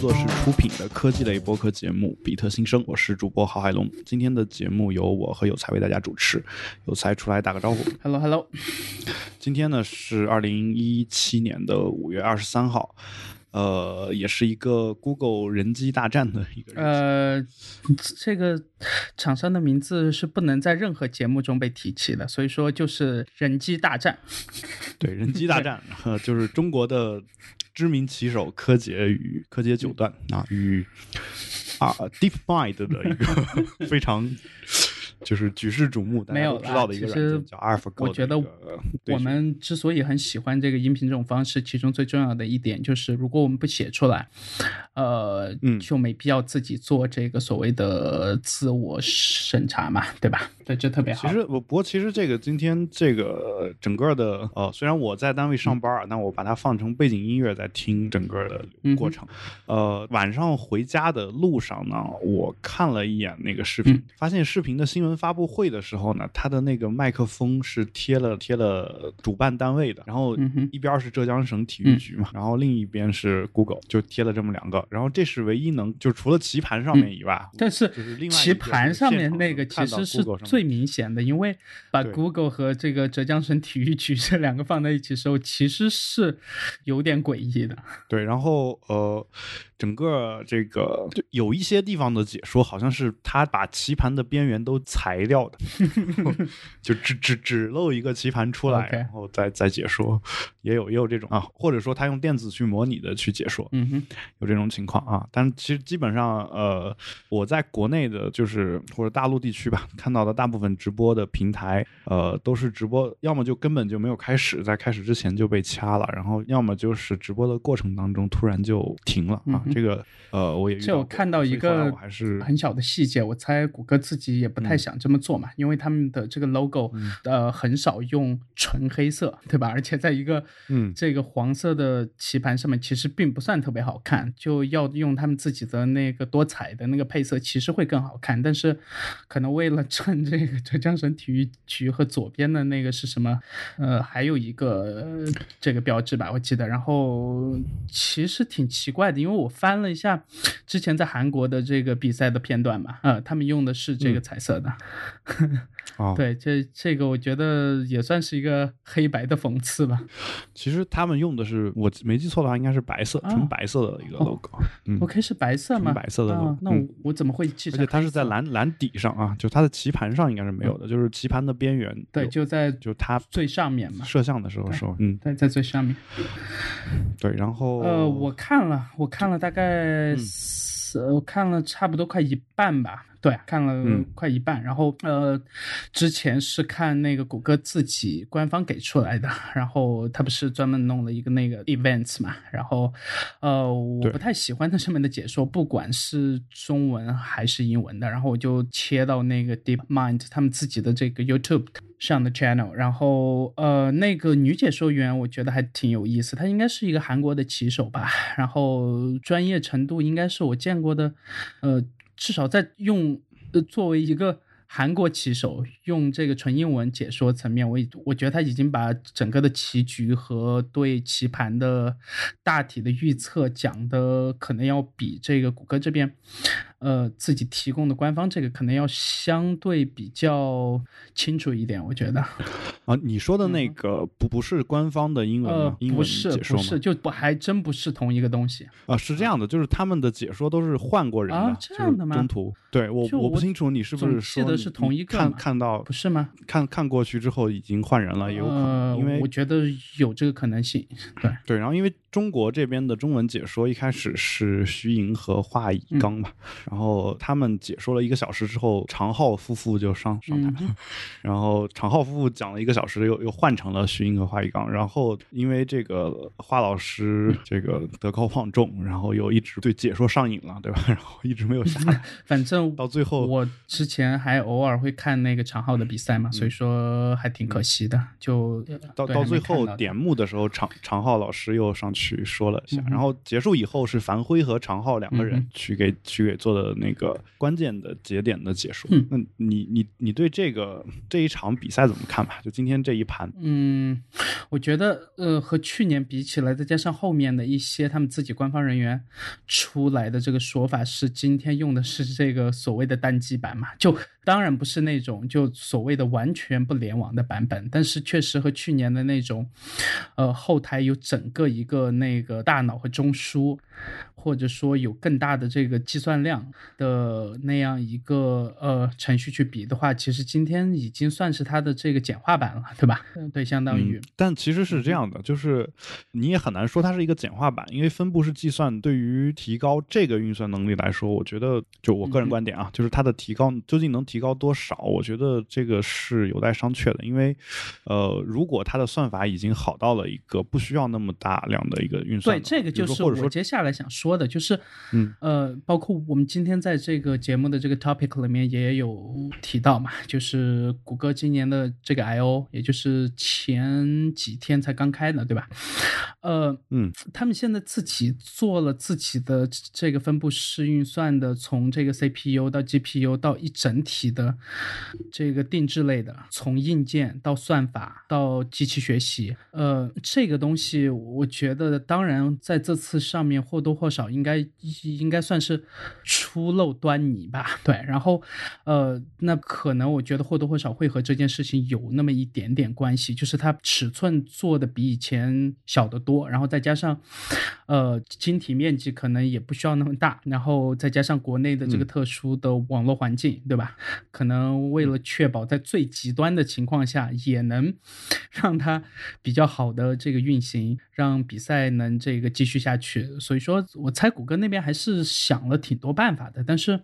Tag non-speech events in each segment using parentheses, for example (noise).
作室出品的科技类播客节目《比特新生》，我是主播郝海龙。今天的节目由我和有才为大家主持，有才出来打个招呼。Hello，Hello，今天呢是二零一七年的五月二十三号，呃，也是一个 Google 人机大战的一个。呃，这个厂商的名字是不能在任何节目中被提起的，所以说就是人机大战。对，人机大战，呃，就是中国的知名棋手柯洁与柯洁九段啊，与啊 DeepMind 的一个 (laughs) 非常就是举世瞩目、大家没有知道的一个其实软件叫 AlphaGo 我觉得我们之所以很喜欢这个音频这种方式，其中最重要的一点就是，如果我们不写出来，呃，嗯就没必要自己做这个所谓的自我审查嘛，对吧？对，这特别好。其实我不过其实这个今天这个呃整个的呃，虽然我在单位上班啊，但我把它放成背景音乐在听整个的嗯过程。呃，晚上回家的路上呢，我看了一眼那个视频，嗯发现视频的新闻发布会的时候呢，他的那个麦克风是贴了贴了主办单位的，然后一边是浙江省体育局嘛，然后另一边是 Google，就贴了这么两个，然后这是唯一能就除了棋盘上面以外，但是棋盘上面那个其实是最明显的，因为把 Google 和这个浙江省体育局 (laughs) 这两个放在一起的时候，其实是有点诡异的。对，然后呃，整个这个就有一些地方的解说，好像是他把棋盘的边缘都裁掉的，(laughs) 就只只只露一个棋盘出来然后再再解说，也有也有这种啊，或者说他用电子去模拟的去解说，嗯哼，有这种情况啊。但其实基本上呃，我在国内的就是或者大陆地区吧，看到的大部分直播的平台，呃，都是直播，要么就根本就没有开始，在开始之前就被掐了，然后要么就是直播的过程当中突然就停了啊。这个呃，我也遇这我看到一个还是很小的细节，我猜谷歌自己也不太嗯想这么做嘛，因为他们的这个 logo，、呃，很少用纯黑色，对吧？而且在一个嗯这个黄色的棋盘上面，其实并不算特别好看，就要用他们自己的那个多彩的那个配色，其实会更好看。但是可能为了衬这个浙江省体育局和左边的那个是什么，呃，还有一个、呃这个标志吧，我记得。然后其实挺奇怪的，因为我翻了一下之前在韩国的这个比赛的片段嘛，呃，他们用的是这个彩色的。哦，对，这这个我觉得也算是一个黑白的讽刺吧。(laughs) 其实他们用的是我没记错的话，应该是白色，啊纯白色的一个哦 logo，嗯。OK 是白色吗？纯白色的啊 logo，那我、嗯我怎么会记而？且它是在。蓝蓝底上啊，就它的棋盘上应该是没有的，就是棋盘的边缘。对，就在就它最上面嘛。摄像的时候说，嗯，对，在最上面。(laughs) 对，然后呃，我看了，我看了大嗯概四，我看了差不多快一半吧。对，看了嗯快一半。然后呃，之前是看那个谷歌自己官方给出来的，然后他不是专门弄了一个那个 events 嘛，然后呃，我不太喜欢它上面的解说，不管是中文还是英文的，然后我就切到那个 DeepMind 他们自己的这个 YouTube 上的 channel，然后呃，那个女解说员我觉得还挺有意思，她应该是一个韩国的棋手吧，然后专业程度应该是我见过的，呃，至少在用呃作为一个。韩国棋手用这个纯英文解说层面，我已我觉得他已经把整个的棋局和对棋盘的大体的预测讲的，可能要比这个谷歌这边，呃，自己提供的官方这个可能要相对比较清楚一点，我觉得。(laughs) 啊，你说的那个不不是官方的英文呃吗？，英文不是？不是，就不还真不是同一个东西。啊，是这样的，就是他们的解说都是换过人的，啊这样的吗中途，对我我我不清楚你是不是说你记得是同一个看看到不是吗？看看过去之后已经换人了，也有可能，呃，因为我觉得有这个可能性。(laughs) 对，对，然后因为中国这边的中文解说一开始是徐莹和华以嗯刚嘛，然后他们解说了一个小时之后，常浩夫妇就上上台了，嗯 (laughs) 然后常浩夫妇讲了一个小时，又又换成了徐莹和华以刚，然后因为这个华老师这个德高望重，然后又一直对解说上瘾了，对吧？然后一直没有下来，(laughs) 反正到最后我之前还偶尔会看那个常浩的比赛嘛，所以说还挺可惜的。就嗯到到最后点幕的时候，常常浩老师又上去去说了一下。嗯然后结束以后是樊辉和常浩两个人去给去给做的那个关键的节点的解说。嗯那你你你对这个这一场比赛怎么看吧？就今天这一盘，嗯，我觉得呃和去年比起来，再加上后面的一些他们自己官方人员出来的这个说法是，今天用的是这个所谓的单机版嘛，就当然不是那种就所谓的完全不联网的版本，但是确实和去年的那种，呃后台有整个一个那个大脑和中枢，或者说有更大的这个计算量的那样一个呃程序去比的话，其实今天已经算是它的这个简化版了，对吧？嗯。对，相当于嗯，但其实是这样的，就是你也很难说它是一个简化版，因为分布式计算对于提高这个运算能力来说，我觉得就我个人观点啊，就是它的提高究竟能提高多少，我觉得这个是有待商榷的。因为，呃，如果它的算法已经好到了一个不需要那么大量的一个运算对，这个就是我接下来想说的，就是，嗯，呃，包括我们今天在这个节目的这个 topic 里面也有提到嘛，就是谷歌今年的这个 I/O，也就是前几天才刚开的，对吧？呃，嗯，他们现在自己做了自己的这个分布式运算的，从这个 CPU 到 GPU 到一整体的这个定制类的，从硬件到算法到机器学习，呃，这个东西我觉得，当然在这次上面或多或少应该应该算是初露端倪吧，对，然后呃，那可能我觉得或多或少会和这件事情有那么一点点关系，就是它尺寸做的比以前小得多，然后再加上呃晶体面积可能也不需要那么大，然后再加上国内的这个嗯。特殊的网络环境，对吧？可能为了确保在最极端的情况下也能 (laughs) 让它比较好的这个运行，让比赛能这个继续下去。所以说我猜谷歌那边还是想了挺多办法的，但是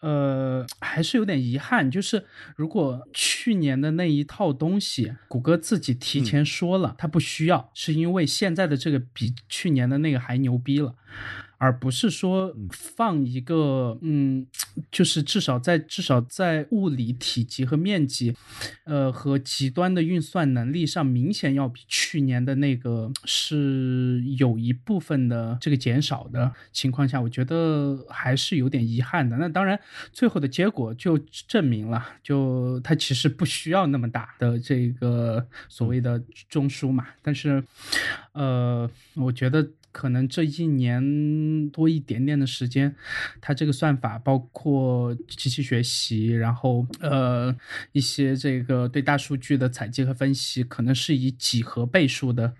呃还是有点遗憾，就是如果去年的那一套东西，谷歌自己提前说了，它不需要，是因为现在的这个比去年的那个还牛逼了。而不是说放一个，嗯，就是至少在至少在物理体积和面积，呃和极端的运算能力上，明显要比去年的那个是有一部分的这个减少的情况下，我觉得还是有点遗憾的。那当然，最后的结果就证明了，就它其实不需要那么大的这个所谓的中枢嘛。但是，呃，我觉得。可能这一年多一点点的时间，它这个算法包括机器学习，然后呃一些这个对大数据的采集和分析，可能是以几何倍数的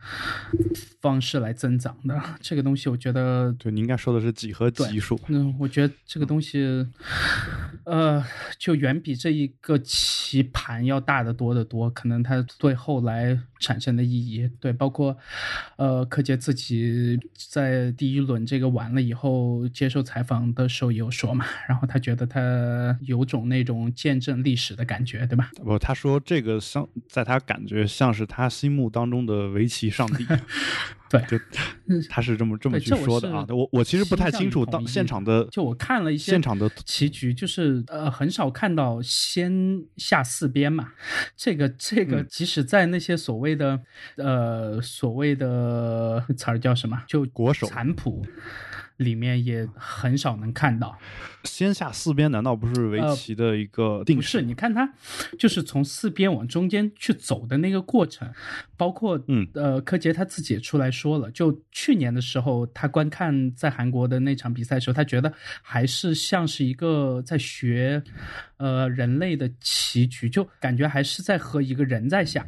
方式来增长的。这个东西，我觉得对你应该说的是几何级数。嗯，我觉得这个东西，呃，就远比这一个棋盘要大得多得多。可能它对后来产生的意义，对，包括呃，柯洁自己在第一轮这个完了以后接受采访的时候也有说嘛，然后他觉得他有种那种见证历史的感觉，对吧？不，他说这个像在他感觉像是他心目当中的围棋上帝。(laughs) 对，就他是这么这么去说的啊。我我其实不太清楚当现场的，就我看了一些现场的棋局，就是呃很少看到先下四边嘛。这 (laughs) 个这个，嗯即使在那些所谓的呃所谓的词儿叫什么，就国手残谱里面也很少能看到。先下四边，难道不是围呃棋的一个定不式？是，你看他就是从四边往中间去走的那个过程，包括嗯呃，柯洁他自己也出来说了，就去年的时候，他观看在韩国的那场比赛的时候，他觉得还是像是一个在学呃人类的棋局，就感觉还是在和一个人在下，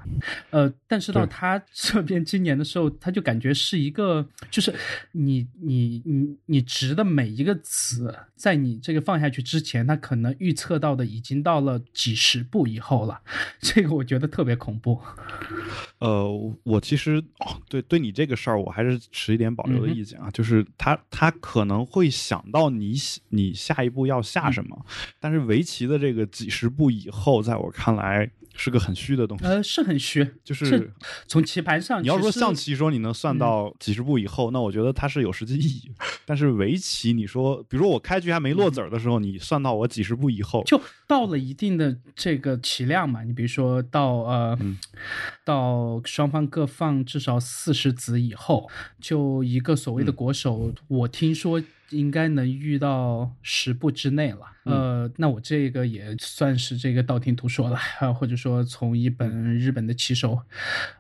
呃，但是到他这边今年的时候，他就感觉是一个，就是你你你你值的每一个子，在你这个放下去之前，它可能预测到的已经到了几十步以后了，(laughs) 这个我觉得特别恐怖。呃，我其实哦，对对你这个事儿，我还是持一点保留的意见啊。就是他他可能会想到你你下一步要下什么，嗯但是围棋的这个几十步以后，在我看来是个很虚的东西。呃，是很虚，就是从棋盘上，你要说象棋说你能算到几十步以后，那我觉得它是有实际意义。但是围棋，你说，比如说我开局还没落子儿的时候，你算到我几十步以后，就到了一定的这个棋量嘛。你比如说到呃，到双方各放至少四十子以后，就一个所谓的国手，我听说。应该能遇到十步之内了，呃，那我这个也算是这个道听途说了，(laughs) 或者说从一本日本的棋手，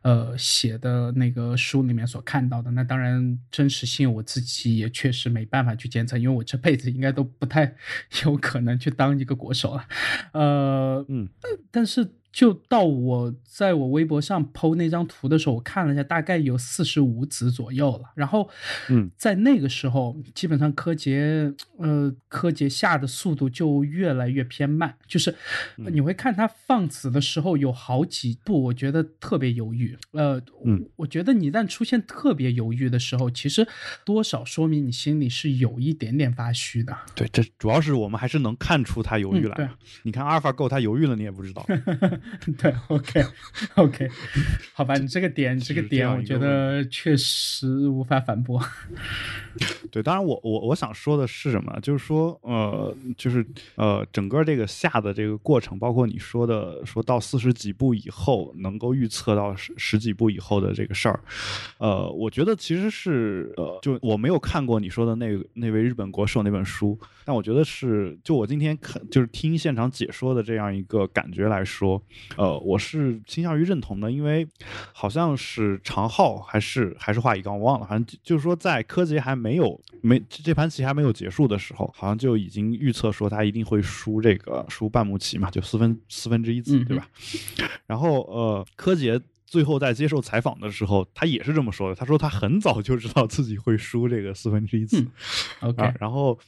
呃写的那个书里面所看到的。那当然真实性我自己也确实没办法去监测，因为我这辈子应该都不太 (laughs) 有可能去当一个国手了，呃，嗯，但是。就到我在我微博上 PO 那张图的时候，我看了一下，大概有四十五子左右了。然后，嗯，在那个时候，基本上柯洁，呃，柯洁下的速度就越来越偏慢，就是你会看他放子的时候有好几步，我觉得特别犹豫。呃，嗯，我觉得你一旦出现特别犹豫的时候，其实多少说明你心里是有一点点发虚的。对，这主要是我们还是能看出他犹豫来。对，你看阿尔法狗他犹豫了，你也不知道。(laughs) (laughs) 对，OK，OK，好吧，你这个点，这个点，我觉得确实无法反驳。对，当然，我我我想说的是什么？就是说，呃，就是呃，整个这个下的这个过程，包括你说的，说到四十几步以后能够预测到十十几步以后的这个事儿，呃，我觉得其实是呃，就我没有看过你说的那那位日本国手那本书，但我觉得是，就我今天看就是听现场解说的这样一个感觉来说。呃，我是倾向于认同的，因为好像是长浩还是还是华乙刚，我忘了，反正就是说在柯洁还没有没这盘棋还没有结束的时候，好像就已经预测说他一定会输这个输半目棋嘛，就四分四分之一子，对吧？然后呃，柯洁。最后在接受采访的时候，他也是这么说的。他说他很早就知道自己会输这个四分之一子。OK，然后，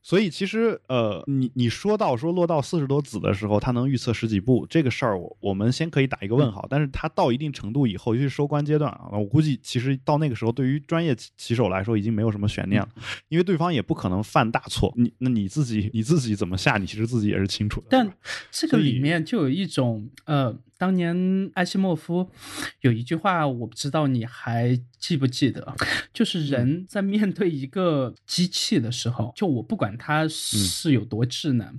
所以其实呃，你你说到说落到四十多子的时候，他能预测十几步这个事儿，我我们先可以打一个问号。但是他到一定程度以后，尤其是收官阶段啊，我估计其实到那个时候，对于专业棋手来说已经没有什么悬念了，因为对方也不可能犯大错。你那你自己你自己怎么下，你其实自己也是清楚的。但这个里面就有一种呃。当年艾西莫夫有一句话，我不知道你还记不记得，就是人在面对一个机器的时候，就我不管它是有多智能，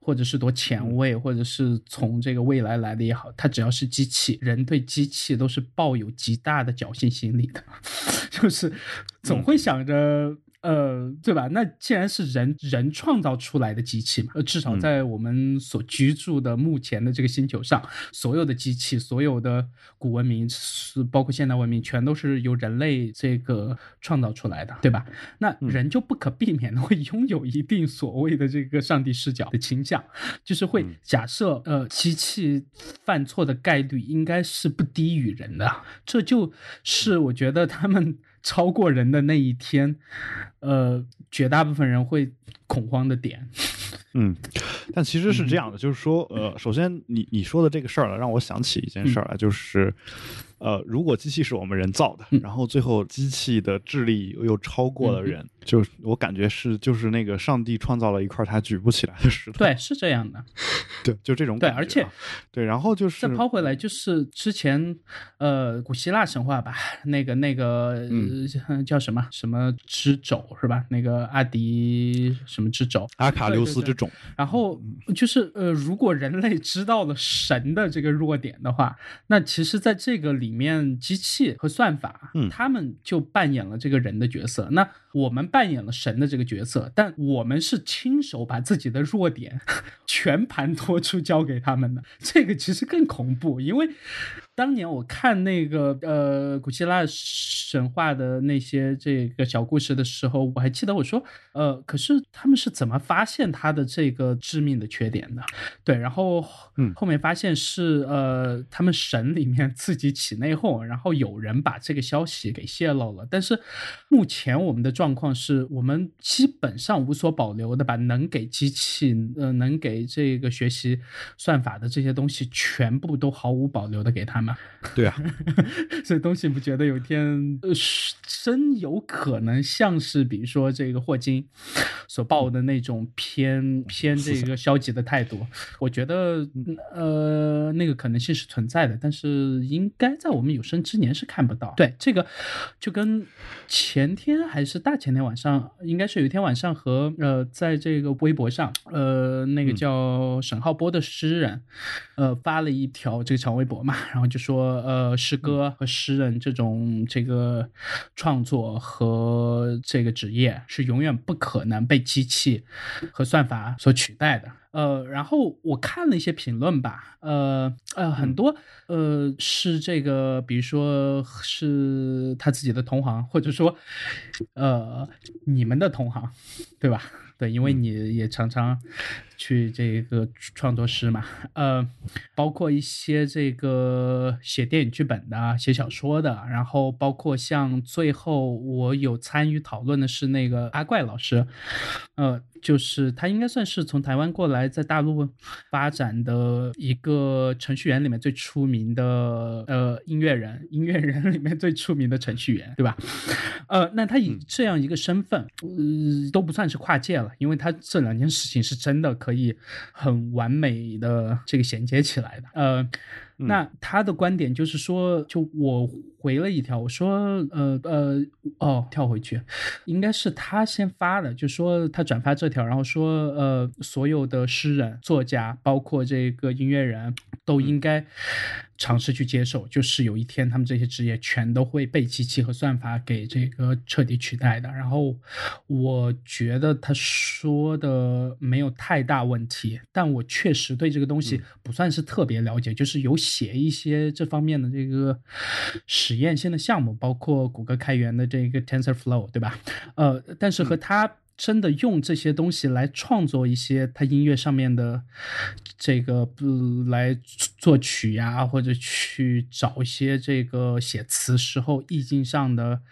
或者是多前卫，或者是从这个未来来的也好，它只要是机器人，对机器都是抱有极大的侥幸心理的，(laughs) 就是总会想着。呃，对吧？那既然是人人创造出来的机器嘛，呃，至少在我们所居住的目前的这个星球上，所有的机器，所有的古文明，是包括现代文明，全都是由人类这个创造出来的，对吧？那人就不可避免的会拥有一定所谓的这个上帝视角的倾向，就是会假设，呃，机器犯错的概率应该是不低于人的，这就是我觉得他们。超过人的那一天，呃，绝大部分人会恐慌的点。(laughs) 嗯，但其实是这样的，就是说，呃，首先你你说的这个事儿让我想起一件事儿来，就是。呃，如果机器是我们人造的，然后最后机器的智力又超过了人，就我感觉是就是那个上帝创造了一块他举不起来的石头。对，是这样的。(laughs) 对，就这种对，而且对，然后就是再抛回来，就是之前呃古希腊神话吧，那个那个叫什么什么之肘是吧？那个阿迪什么之肘？阿卡琉斯之踵。然后就是呃，如果人类知道了神的这个弱点的话，那其实在这个里。里面机器和算法，嗯，他们就扮演了这个人的角色。那我们扮演了神的这个角色，但我们是亲手把自己的弱点 (laughs) 全盘托出交给他们的。这个其实更恐怖，因为当年我看那个呃古希腊神话的那些这个小故事的时候，我还记得我说，呃，可是他们是怎么发现他的这个致命的缺点的？对，然后嗯，后面发现是呃他们神里面自己起。内讧，然后有人把这个消息给泄露了。但是目前我们的状况是我们基本上无所保留的把能给机器呃能给这个学习算法的这些东西全部都毫无保留的给他们。对啊，(laughs) 所以东西不觉得有一天呃真有可能像是比如说这个霍金所抱的那种偏偏这个消极的态度？我觉得呃那个可能性是存在的，但是应该在。我们有生之年是看不到。对这个，就跟前天还是大大前天晚上，应该是有一天晚上和呃，在这个微博上，呃，那个叫沈浩波的诗人，呃，发了一条这个长微博嘛，然后就说，呃，诗歌和诗人这种这个创作和这个职业是永远不可能被机器和算法所取代的。呃，然后我看了一些评论吧，呃呃，很多呃是这个，比如说是他自己的同行，或者说呃你们的同行，对吧？对，因为你也常常去这个创作师嘛，呃，包括一些这个写电影剧本的、写小说的，然后包括像最后我有参与讨论的是那个阿怪老师，呃，就是他应该算是从台湾过来在大陆发展的一个程序员里面最出名的呃音乐人，音乐人里面最出名的程序员，对吧？呃，那他以这样一个身份，呃，都不算是跨界了。因为他这两件事情是真的可以很完美的这个衔接起来的，呃，那他的观点就是说，就我回了一条，我说，呃呃，哦，跳回去，应该是他先发的，就说他转发这条，然后说，呃，所有的诗人、作家，包括这个音乐人都应该。尝试去接受，就是有一天他们这些职业全都会被机器和算法给这个彻底取代的。然后我觉得他说的没有太大问题，但我确实对这个东西不算是特别了解，就是有写一些这方面的这个实验性的项目，包括谷歌开源的这个 TensorFlow，对吧？呃，但是和他。真的用这些东西来创作一些他音乐上面的这个不来作曲呀，或者去找一些这个写词时候意境上的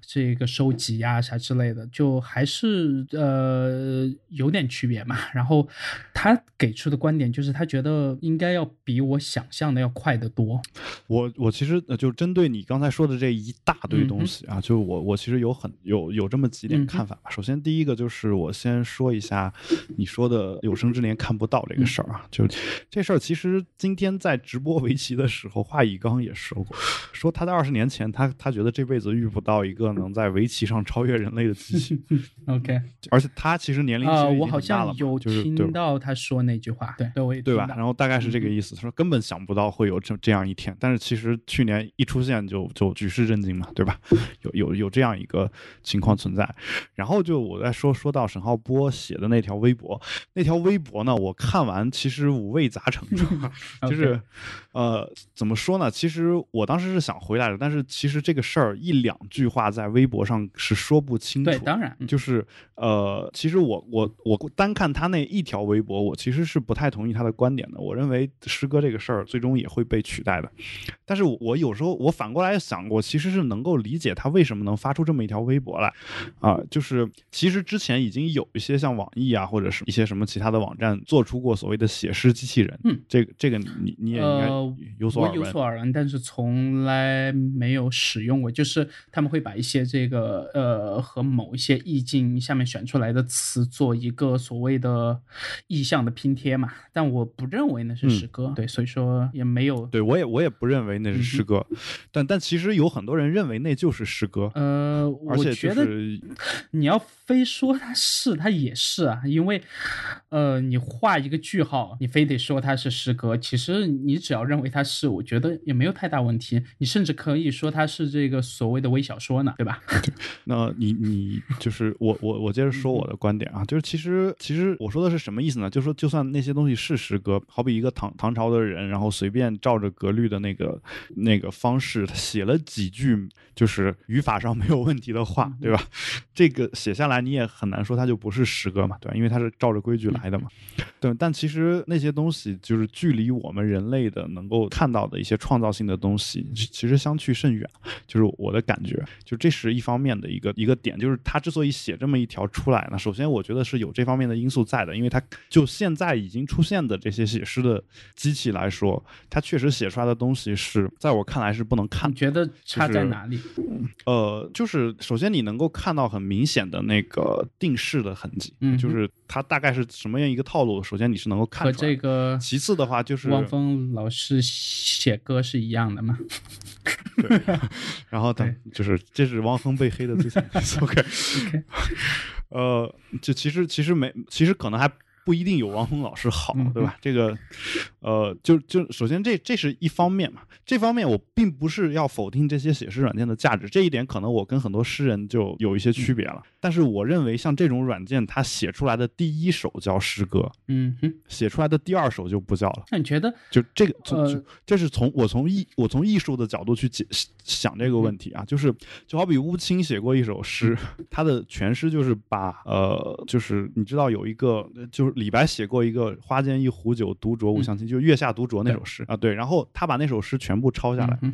这个收集呀啥之类的，就还是呃有点区别嘛。然后他给出的观点就是他觉得应该要比我想象的要快得多。我我其实就针对你刚才说的这一大堆东西啊，就我我其实有很有有这么几点看法吧。首先第一。一个就是我先说一下你说的有生之年看不到这个事儿啊，就这事儿其实今天在直播围棋的时候，华以刚也说过，说他在二十年前他他觉得这辈子遇不到一个能在围棋上超越人类的机器。(laughs) OK，而且他其实年龄其实我好像有听到他说那句话，对对，我也对吧？然后大概是这个意思，他说根本想不到会有这这样一天，但是其实去年一出现就就举世震惊嘛，对吧？有有有这样一个情况存在，然后就我在。说说到沈浩波写的那条微博，那条微博呢，我看完其实五味杂陈，就是，呃，怎么说呢？其实我当时是想回来的，但是其实这个事儿一两句话在微博上是说不清楚。对，当然，就是呃，其实我我我单看他那一条微博，我其实是不太同意他的观点的。我认为诗歌这个事儿最终也会被取代的，但是我有时候我反过来想过，其实是能够理解他为什么能发出这么一条微博来啊，就是其实。之前已经有一些像网易啊，或者是一些什么其他的网站做出过所谓的写诗机器人。嗯，这个这个你你也应该有所耳闻。有所耳闻，但是从来没有使用过。就是他们会把一些这个呃和某一些意境下面选出来的词做一个所谓的意象的拼贴嘛。但我不认为那是诗歌。对，所以说也没有。对我也我也不认为那是诗歌。但但其实有很多人认为那就是诗歌。呃，我觉得你要非说。说他是，他也是啊，因为，呃，你画一个句号，你非得说它是诗歌，其实你只要认为它是，我觉得也没有太大问题。你甚至可以说它是这个所谓的微小说呢，对吧？(laughs) 那你你就是我我我接着说我的观点啊，就是其实其实我说的是什么意思呢？就是说就算那些东西是诗歌，好比一个唐唐朝的人，然后随便照着格律的那个那个方式写了几句，就是语法上没有问题的话，对吧？这个写下来你也。很难说它就不是诗歌嘛，对吧？因为它是照着规矩来的嘛，对。但其实那些东西就是距离我们人类的能够看到的一些创造性的东西，其实相去甚远。就是我的感觉，就这是一方面的一个一个点。就是他之所以写这么一条出来呢，首先我觉得是有这方面的因素在的，因为他就现在已经出现的这些写诗的机器来说，它确实写出来的东西是在我看来是不能看。你觉得差在哪里？呃，就是首先你能够看到很明显的那个。个定式的痕迹，嗯就是它大概是什么样一个套路，首先你是能够看和出来。这个其次的话就是汪峰老师写歌是一样的吗？(laughs) 然后等就是这是汪峰被黑的最惨的一次。(laughs) OK，呃，就其实其实没，其实可能还不一定有汪峰老师好，嗯对吧？这个，呃，就就首先这这是一方面嘛，这方面我并不是要否定这些写诗软件的价值，这一点可能我跟很多诗人就有一些区别了。但是我认为像这种软件，它写出来的第一首叫诗歌，嗯哼，写出来的第二首就不叫了。那你觉得就这个，就这是从我从艺我从艺术的角度去解想这个问题啊，就是就好比乌青写过一首诗，他的全诗就是把呃，就是你知道有一个就是李白写过一个“花间一壶酒，独酌无相亲”，就月下独酌那首诗。啊，对，然后他把那首诗全部抄下来，嗯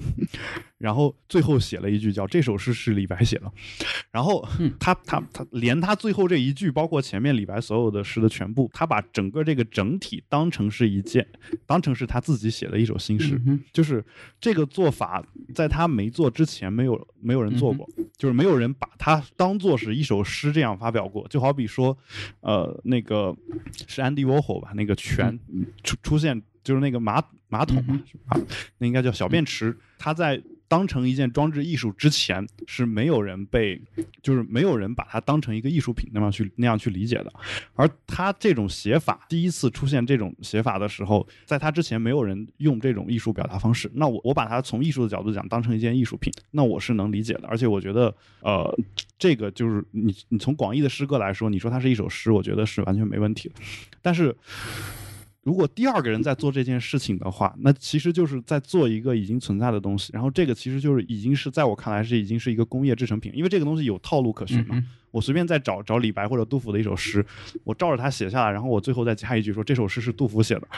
然后最后写了一句叫“这首诗是李白写的”，(laughs) 然后嗯他他他连他最后这一句，包括前面李白所有的诗的全部，他把整个这个整体当成是一件，当成是他自己写的一首新诗，就是这个做法，在他没做之前，没有没有人做过，就是没有人把它当做是一首诗这样发表过。就好比说，呃，那个是 Andy Warhol 吧，那个泉出出现就是那个马马桶嘛，是吧？那应该叫小便池，他在。当成一件装置艺术之前，是没有人被，就是没有人把它当成一个艺术品那样去那样去理解的。而他这种写法第一次出现这种写法的时候，在他之前没有人用这种艺术表达方式。那我我把它从艺术的角度讲，当成一件艺术品，那我是能理解的。而且我觉得，呃，这个就是你你从广义的诗歌来说，你说它是一首诗，我觉得是完全没问题的。但是。如果第二个人在做这件事情的话，那其实就是在做一个已经存在的东西，然后这个其实就是已经是在我看来是已经是一个工业制成品，因为这个东西有套路可循嘛。我随便再找找李白或者杜甫的一首诗，我照着它写下来，然后我最后再加一句说这首诗是杜甫写的。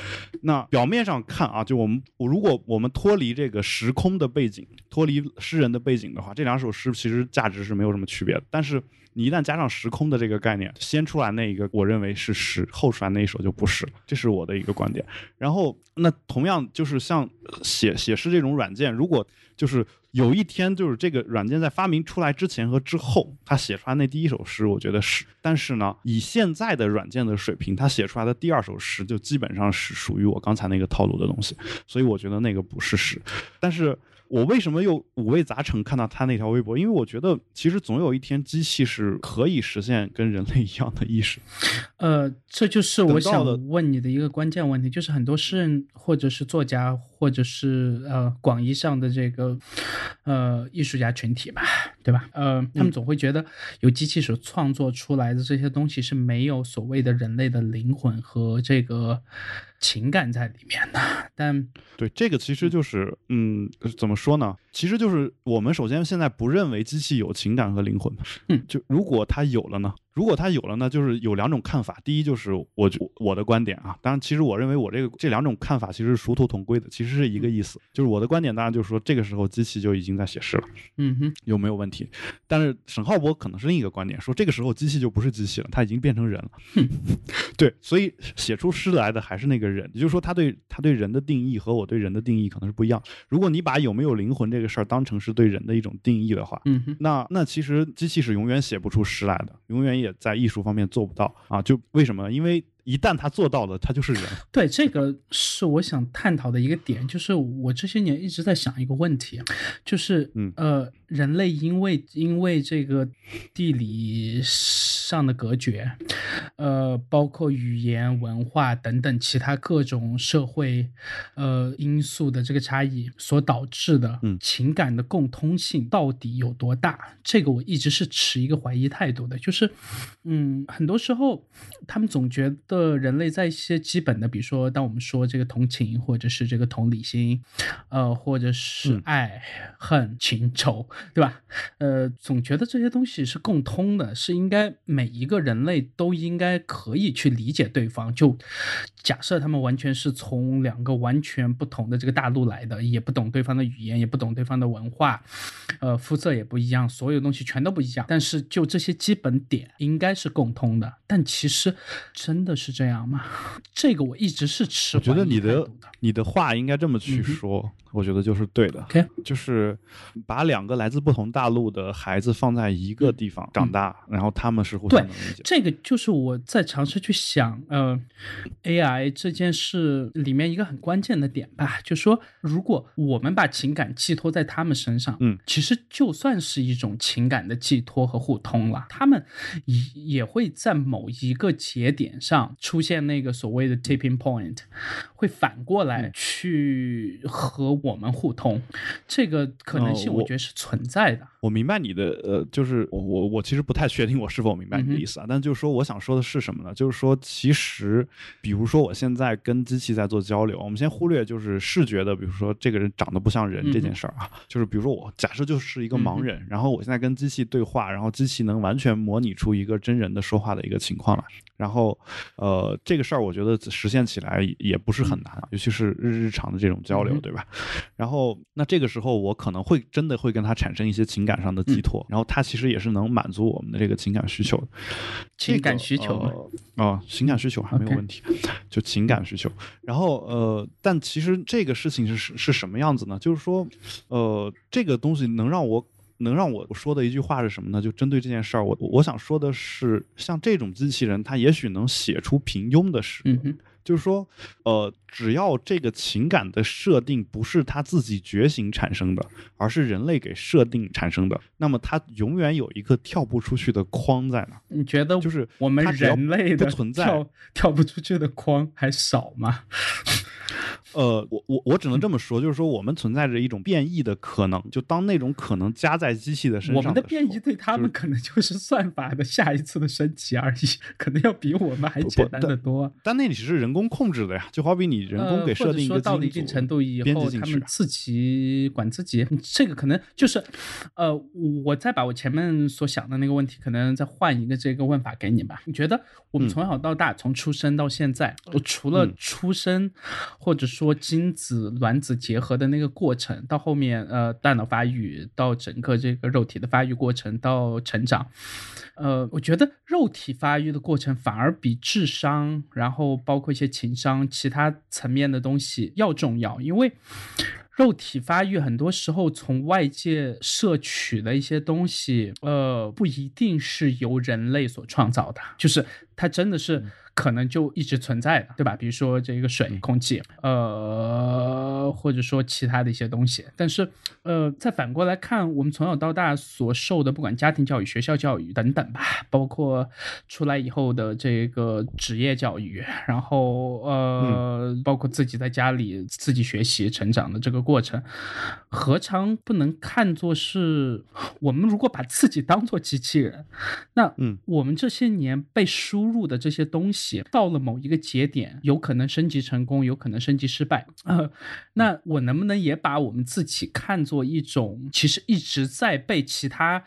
那表面上看啊，就我们我如果我们脱离这个时空的背景，脱离诗人的背景的话，这两首诗其实价值是没有什么区别的。但是你一旦加上时空的这个概念，先出来那一个我认为是诗，后出来那一首就不是，这是我的一个观点。然后那同样就是像写写诗这种软件，如果就是有一天，就是这个软件在发明出来之前和之后，他写出来那第一首诗，我觉得是。但是呢，以现在的软件的水平，他写出来的第二首诗就基本上是属于我刚才那个套路的东西，所以我觉得那个不是诗。但是我为什么又五味杂陈看到他那条微博？因为我觉得其实总有一天机器是可以实现跟人类一样的意识。(laughs) 呃，这就是我想问你的一个关键问题，就是很多诗人或者是作家，或者是呃广义上的这个呃艺术家群体吧，对吧？呃，他们总会觉得由机器所创作出来的这些东西是没有所谓的人类的灵魂和这个情感在里面的，(laughs) 但对，这个其实就是，嗯，怎么说呢？其实就是我们首先现在不认为机器有情感和灵魂，嗯，就如果它有了呢？如果他有了呢，就是有两种看法。第一就是我就我的观点啊，当然，其实我认为我这个这两种看法其实是殊途同归的，其实是一个意思。就是我的观点，当然就是说这个时候机器就已经在写诗了，嗯哼，有没有问题？但是沈浩博可能是另一个观点，说这个时候机器就不是机器了，它已经变成人了。对，所以写出诗来的还是那个人，也就是说，他对他对人的定义和我对人的定义可能是不一样。如果你把有没有灵魂这个事儿当成是对人的一种定义的话，嗯哼，那那其实机器是永远写不出诗来的，永远也在艺术方面做不到啊！就为什么呢？因为一旦他做到了，他就是人。(laughs) 对，这个是我想探讨的一个点，就是我这些年一直在想一个问题，就是，嗯呃，人类因为因为这个地理上的隔绝，呃，包括语言、文化等等其他各种社会呃因素的这个差异所导致的嗯情感的共通性到底有多大？这个我一直是持一个怀疑态度的，就是，嗯，很多时候他们总觉得人类在一些基本的，比如说当我们说这个同情或者是这个同理心，呃，或者是嗯爱、恨、情、仇，对吧？呃，总觉得这些东西是共通的，是应该每一个人类都应该该可以去理解对方。就假设他们完全是从两个完全不同的这个大陆来的，也不懂对方的语言，也不懂对方的文化，呃，肤色也不一样，所有东西全都不一样。但是就这些基本点应该是共通的。但其实真的是这样吗？(laughs) 这个我一直是持我觉得你的你的话应该这么去说，我觉得就是对的。OK 就是把两个来自不同大陆的孩子放在一个地方长大，然后他们是互相对能理解。这个就是我在尝试去想，呃，AI 这件事里面一个很关键的点吧，就说如果我们把情感寄托在他们身上，嗯，其实就算是一种情感的寄托和互通了，他们也也会在某一个节点上出现那个所谓的 tipping point，会反过来去和我们互通，这个可能性呃我我觉得是存在的。我明白你的呃，就是我我我其实不太确定我是否明白你的意思啊，但就是说我想说的是什么呢？就是说其实，比如说我现在跟机器在做交流，我们先忽略就是视觉的，比如说这个人长得不像人这件事儿啊，(laughs) 就是比如说我假设就是一个盲人，然后我现在跟机器对话，然后机器能完全模拟出一个真人的说话的一个情况来，然后呃这个事儿我觉得实现起来也也不是很难，尤其是日日常的这种交流，对吧？然后那这个时候我可能会真的会跟他产生一些情感上的寄托，然后他其实也是能满足我们的这个情感需求。情感需求嘛呃哦、情感需求还没有问题就情感需求。然后呃，但其实这个事情是是是什么样子呢？就是说，呃，这个东西能让我。能让我说的一句话是什么呢？就针对这件事儿，我我想说的是，像这种机器人，它也许能写出平庸的诗。就是说，呃，只要这个情感的设定不是他自己觉醒产生的，而是人类给设定产生的，那么它永远有一个跳不出去的框在那儿。你觉得就是我们人类的不存在跳跳不出去的框还少吗？(laughs) 呃，我我我只能这么说，就是说我们存在着一种变异的可能，就当那种可能加在机器的身上我们的变异对他们可能就是算法的下一次的升级而已，可能要比我们还简单的多。但那里是人工控制的呀，就好比你人工给设定一个说到了一定程度以后，他们自己管自己，这个可能就是，呃，我再把我前面所想的那个问题，可能再换一个这个问法给你吧。你觉得我们嗯从小到大，从出生到现在，我除了嗯出生或者说说精子卵子结合的那个过程，到后面呃大脑发育，到整个这个肉体的发育过程，到成长，呃，我觉得肉体发育的过程反而比智商，然后包括一些情商、其他层面的东西要重要，因为肉体发育很多时候从外界摄取的一些东西，呃，不一定是由人类所创造的，就是它真的是可能就一直存在的，对吧？比如说这个水、空气，呃，或者说其他的一些东西。但是，呃，再反过来看，我们从小到大所受的，不管家庭教育、学校教育等等吧，包括出来以后的这个职业教育，然后呃，包括自己在家里自己学习成长的这个过程，何尝不能看作是我们如果把自己当做机器人，那嗯我们这些年被输入的这些东西，到了某一个节点，有可能升级成功，有可能升级失败。那我能不能也把我们自己看作一种，其实一直在被其他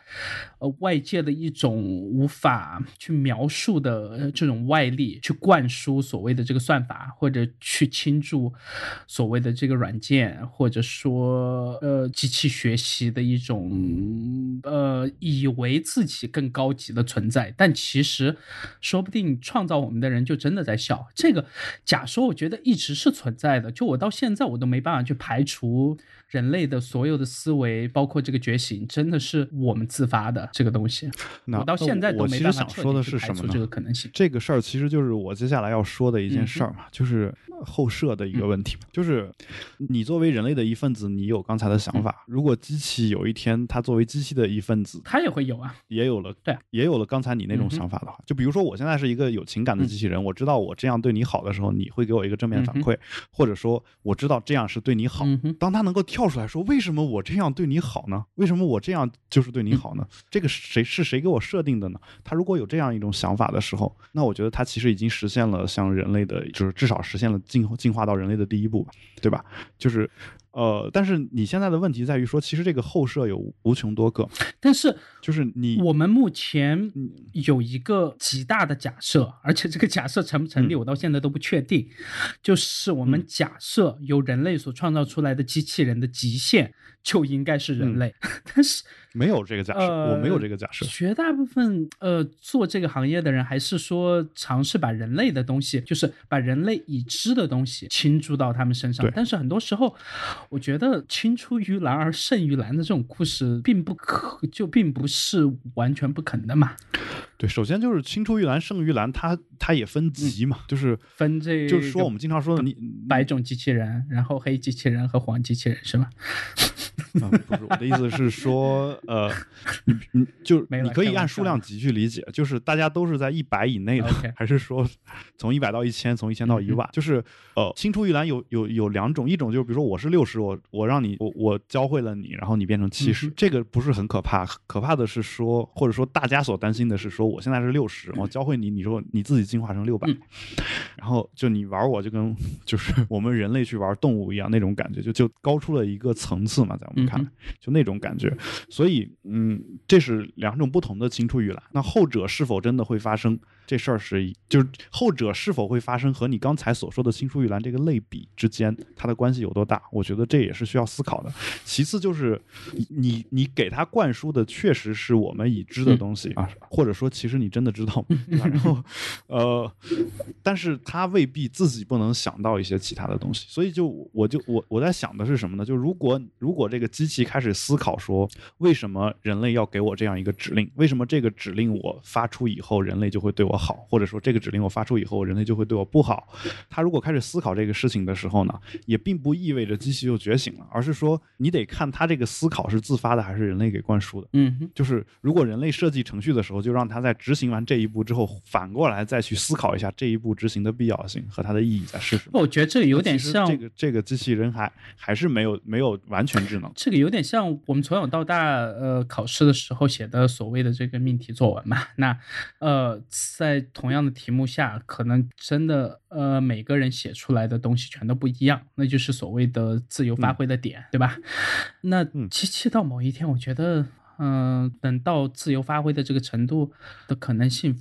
呃外界的一种无法去描述的这种外力去灌输所谓的这个算法，或者去倾注所谓的这个软件，或者说呃机器学习的一种呃以为自己更高级的存在，但其实说不定创造我们的人就真的在笑。这个假说，我觉得一直是存在的。就我到现在，我都没办法去排除人类的所有的思维，包括这个觉醒，真的是我们自发的这个东西。那我到现在都没办法彻想说的是什么呢？这个可能性。这个事儿其实就是我接下来要说的一件嗯事儿嘛，就是后设的一个问题，就是你作为人类的一份子，你有刚才的想法。如果机器有一天它作为机器的一份子，它也会有啊，也有了，对啊也有了刚才你那种想法的话，就比如说我现在是一个有情感的机器人，我知道我这样对你好的时候，你会给我一个正面反馈，或者说我知道这样是对你好。嗯，当他能够跳出来说，为什么我这样对你好呢？为什么我这样就是对你好呢？这个谁是谁给我设定的呢？他如果有这样一种想法的时候，那我觉得他其实已经实现了像人类的，就是至少实现了进进化到人类的第一步，对吧？就是。呃，但是你现在的问题在于说，其实这个后设有无穷多个，但是就是你我们目前有一个极大的假设，而且这个假设成不成立，嗯我到现在都不确定。就是我们假设由人类所创造出来的机器人的极限就应该是人类，(laughs) 但是没有这个假设，呃，我没有这个假设。绝大部分呃做这个行业的人，还是说尝试把人类的东西，就是把人类已知的东西倾注到他们身上。但是很多时候，我觉得青出于蓝而胜于蓝的这种故事，并不可，就并不是完全不可能的嘛。对，首先就是青出于蓝胜于蓝，它它也分级嘛，就是分这就是说我们经常说的你白种机器人，然后黑机器人和黄机器人是吗？(laughs) 啊，不是我的意思是说，呃，你你就你可以按数量级去理解，就是大家都是在一百以内的 (laughs) 还是说从一百到一千，从一千到一嗯万？就是呃，青出于蓝有有有两种，一种就是比如说我是六十，我我让你我我教会了你，然后你变成七十、嗯这个不是很可怕，可怕的是说，或者说大家所担心的是说，我现在是六十，我教会你，你说你自己进化成六百、嗯。(laughs) 然后就你玩我就跟就是我们人类去玩动物一样那种感觉，就就高出了一个层次嘛，在我们看来，就那种感觉。所以，嗯，这是两种不同的青出于蓝。那后者是否真的会发生？这事儿是一，就是后者是否会发生和你刚才所说的青出于蓝这个类比之间，它的关系有多大？我觉得这也是需要思考的。其次就是你你你给他灌输的确实是我们已知的东西、啊，或者说其实你真的知道？对吧然后呃，但是他未必自己不能想到一些其他的东西，所以就我就我我在想的是什么呢？就如果如果这个机器开始思考说，为什么人类要给我这样一个指令？为什么这个指令我发出以后，人类就会对我好，或者说这个指令我发出以后，人类就会对我不好？他如果开始思考这个事情的时候呢，也并不意味着机器就觉醒了，而是说你得看他这个思考是自发的还是人类给灌输的。嗯哼，就是如果人类设计程序的时候，就让他在执行完这一步之后，反过来再去思考一下这一步执行的必要性和它的意义在是什么。我觉得这个有点像这个这个机器人还还是没有没有完全智能。这个有点像我们从小到大呃考试的时候写的所谓的这个命题作文嘛。那呃，在同样的题目下，可能真的呃每个人写出来的东西全都不一样，那就是所谓的自由发挥的点，对吧？那嗯机器到某一天，我觉得。嗯、等到自由发挥的这个程度的可能性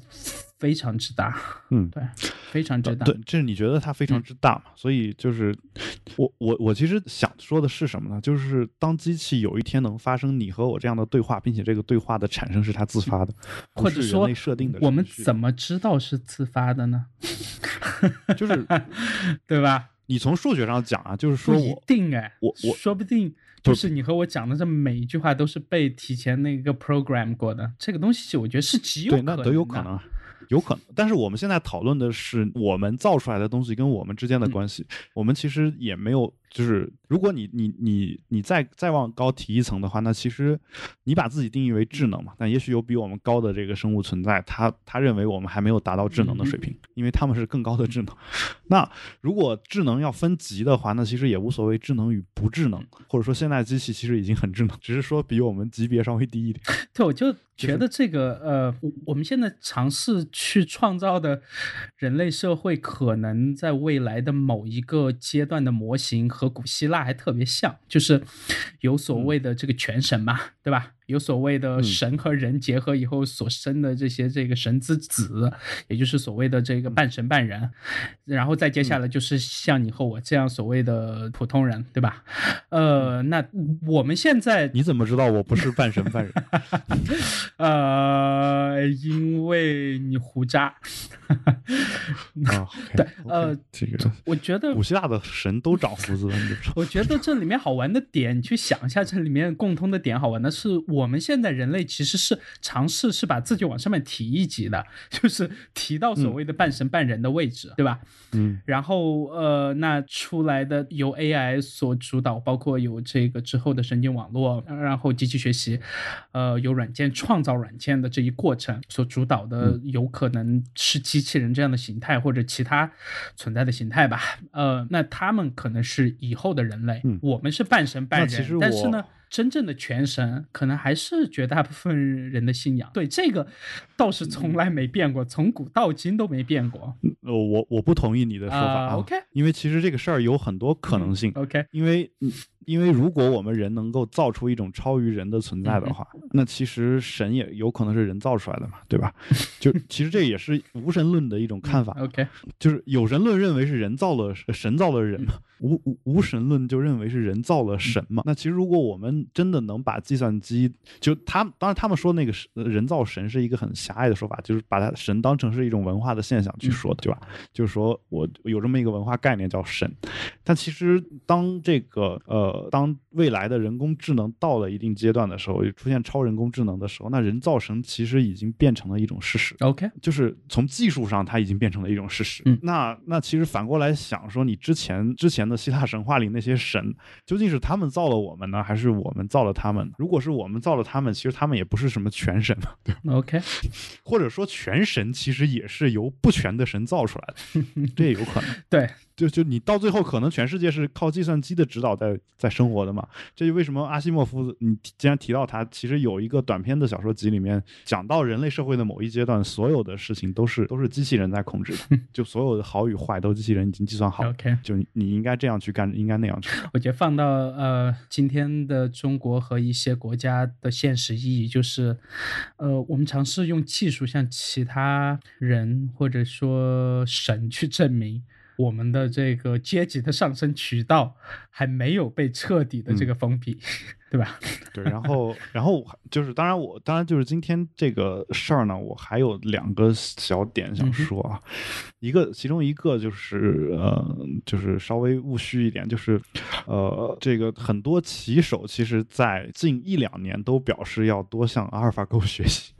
非常之大，嗯，(laughs) 对，非常之大。对，就是你觉得它非常之大嘛？所以就是我我我其实想说的是什么呢？就是当机器有一天能发生你和我这样的对话，并且这个对话的产生是它自发的，或者说我们怎么知道是自发的呢？(laughs) 就是 (laughs) 对吧？你从数学上讲啊，就是说一定哎，我我说不定就是你和我讲的这每一句话都是被提前那个 program 过的，这个东西我觉得是极有对，可能的，那都有可能，有可能。但是我们现在讨论的是我们造出来的东西跟我们之间的关系，我们其实也没有，就是如果你你你你再再往高提一层的话，那其实你把自己定义为智能嘛，但也许有比我们高的这个生物存在，他他认为我们还没有达到智能的水平，因为他们是更高的智能。那如果智能要分级的话，那其实也无所谓智能与不智能，或者说现在机器其实已经很智能，只是说比我们级别稍微低一点。(laughs) 对，我就觉得这个呃，我我们现在尝试去创造的人类社会，可能在未来的某一个阶段的模型和古希腊还特别像，就是有所谓的这个全神嘛，对吧？有所谓的神和人结合以后所生的这些这个神之子，也就是所谓的这个半神半人，然后再接下来就是像你和我这样所谓的普通人，对吧？呃，那我们现在你怎么知道我不是半神半人？(laughs) 呃，因为你胡渣。啊，对呃，这个我觉得古希腊的神都长胡子。我觉得这里面好玩的点，你去想一下，这里面共通的点好玩的是，我们现在人类其实是尝试是把自己往上面提一级的，就是提到所谓的半神半人的位置，对吧？嗯然后呃，那出来的由 AI 所主导，包括有这个之后的神经网络，然后机器学习，呃，有软件创造软件的这一过程所主导的，有可能是机器人这样的形态或者其他存在的形态吧。呃，那他们可能是以后的人类，嗯我们是半神半人，但是呢。真正的全神，可能还是绝大部分人的信仰。对这个倒是从来没变过，从古到今都没变过。呃，我我不同意你的说法啊，OK 因为其实这个事儿有很多可能性。OK，因为你因为如果我们人能够造出一种超于人的存在的话，那其实神也有可能是人造出来的嘛，对吧？(laughs) 就其实这也是无神论的一种看法。OK，就是有神论认为是人造了神造了人嘛，无无无神论就认为是人造了神嘛。那其实如果我们真的能把计算机，就他当然他们说那个是人造神是一个很狭隘的说法，就是把它神当成是一种文化的现象去说的，对吧？就是说我有这么一个文化概念叫神，但其实当这个呃当未来的人工智能到了一定阶段的时候，出现超人工智能的时候，那人造神其实已经变成了一种事实。OK，就是从技术上，它已经变成了一种事实。嗯那那其实反过来想说，你之前之前的希腊神话里那些神，究竟是他们造了我们呢，还是我们造了他们？如果是我们造了他们，其实他们也不是什么全神嘛，对吧？OK，(laughs) 或者说全神其实也是由不全的神造出来的，(laughs) 这也有可能。对，就就你到最后，可能全世界是靠计算机的指导在在生活的嘛？这就为什么阿西莫夫，你既然提到他，其实有一个短篇的小说集里面讲到人类社会的某一阶段，所有的事情都是都是机器人在控制的，(laughs) 就所有的好与坏都机器人已经计算好。OK，就你你应该这样去干，应该那样去。我觉得放到呃今天的中国和一些国家的现实意义，就是，呃，我们尝试用技术向其他人或者说神去证明。我们的这个阶级的上升渠道还没有被彻底的这个封闭，对吧？(laughs) 对，然后然后就是，当然我当然就是今天这个事儿呢，我还有两个小点想说啊，一个其中一个就是呃，就是稍微务虚一点，就是呃，这个很多棋手其实在近一两年都表示要多向阿尔法狗 (laughs) 学习。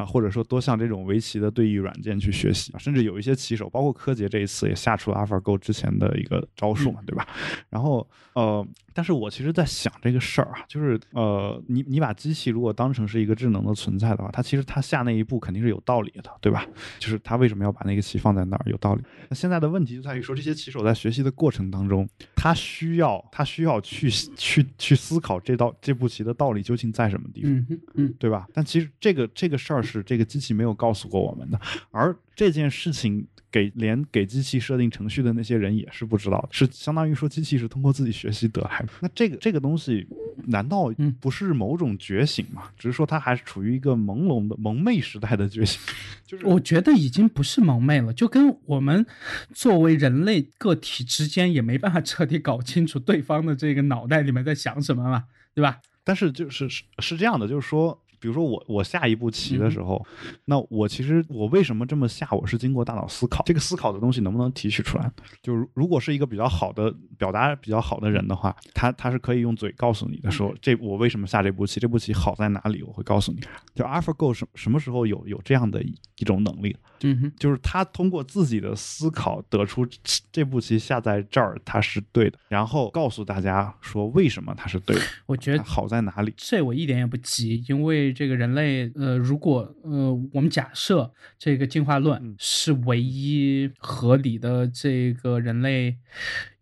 啊，或者说多向这种围棋的对弈软件去学习，甚至有一些棋手，包括柯洁这一次也下出了 AlphaGo 之前的一个招数嘛，对吧？然后呃，但是我其实在想这个事儿啊，就是呃，你你把机器如果当成是一个智能的存在的话，它其实它下那一步肯定是有道理的，对吧？就是它为什么要把那个棋放在那儿，有道理。那现在的问题就在于说，这些棋手在学习的过程当中，他需要他需要去去去思考这道这步棋的道理究竟在什么地方。嗯嗯，对吧？但其实这个这个事儿是这个机器没有告诉过我们的，而这件事情给连给机器设定程序的那些人也是不知道的，是相当于说机器是通过自己学习得来的。那这个这个东西难道嗯不是某种觉醒吗？只是说它还是处于一个朦胧的蒙昧时代的觉醒，就是我觉得已经不是蒙昧了，就跟我们作为人类个体之间也没办法彻底搞清楚对方的这个脑袋里面在想什么嘛，对吧？但是就是是是这样的，就是说，比如说我我下一步棋的时候，那我其实我为什么这么下，我是经过大脑思考，这个思考的东西能不能提取出来？就是如果是一个比较好的表达比较好的人的话，他他是可以用嘴告诉你的，说这我为什么下这步棋，这步棋好在哪里，我会告诉你。就 AlphaGo 什什么时候有有这样的一一种能力？嗯哼，就是他通过自己的思考得出这步棋下在这儿它是对的，然后告诉大家说为什么它是对的，我觉得好在哪里。这我一点也不急，因为这个人类，呃，如果呃，我们假设这个进化嗯。论是唯一合理的这个人类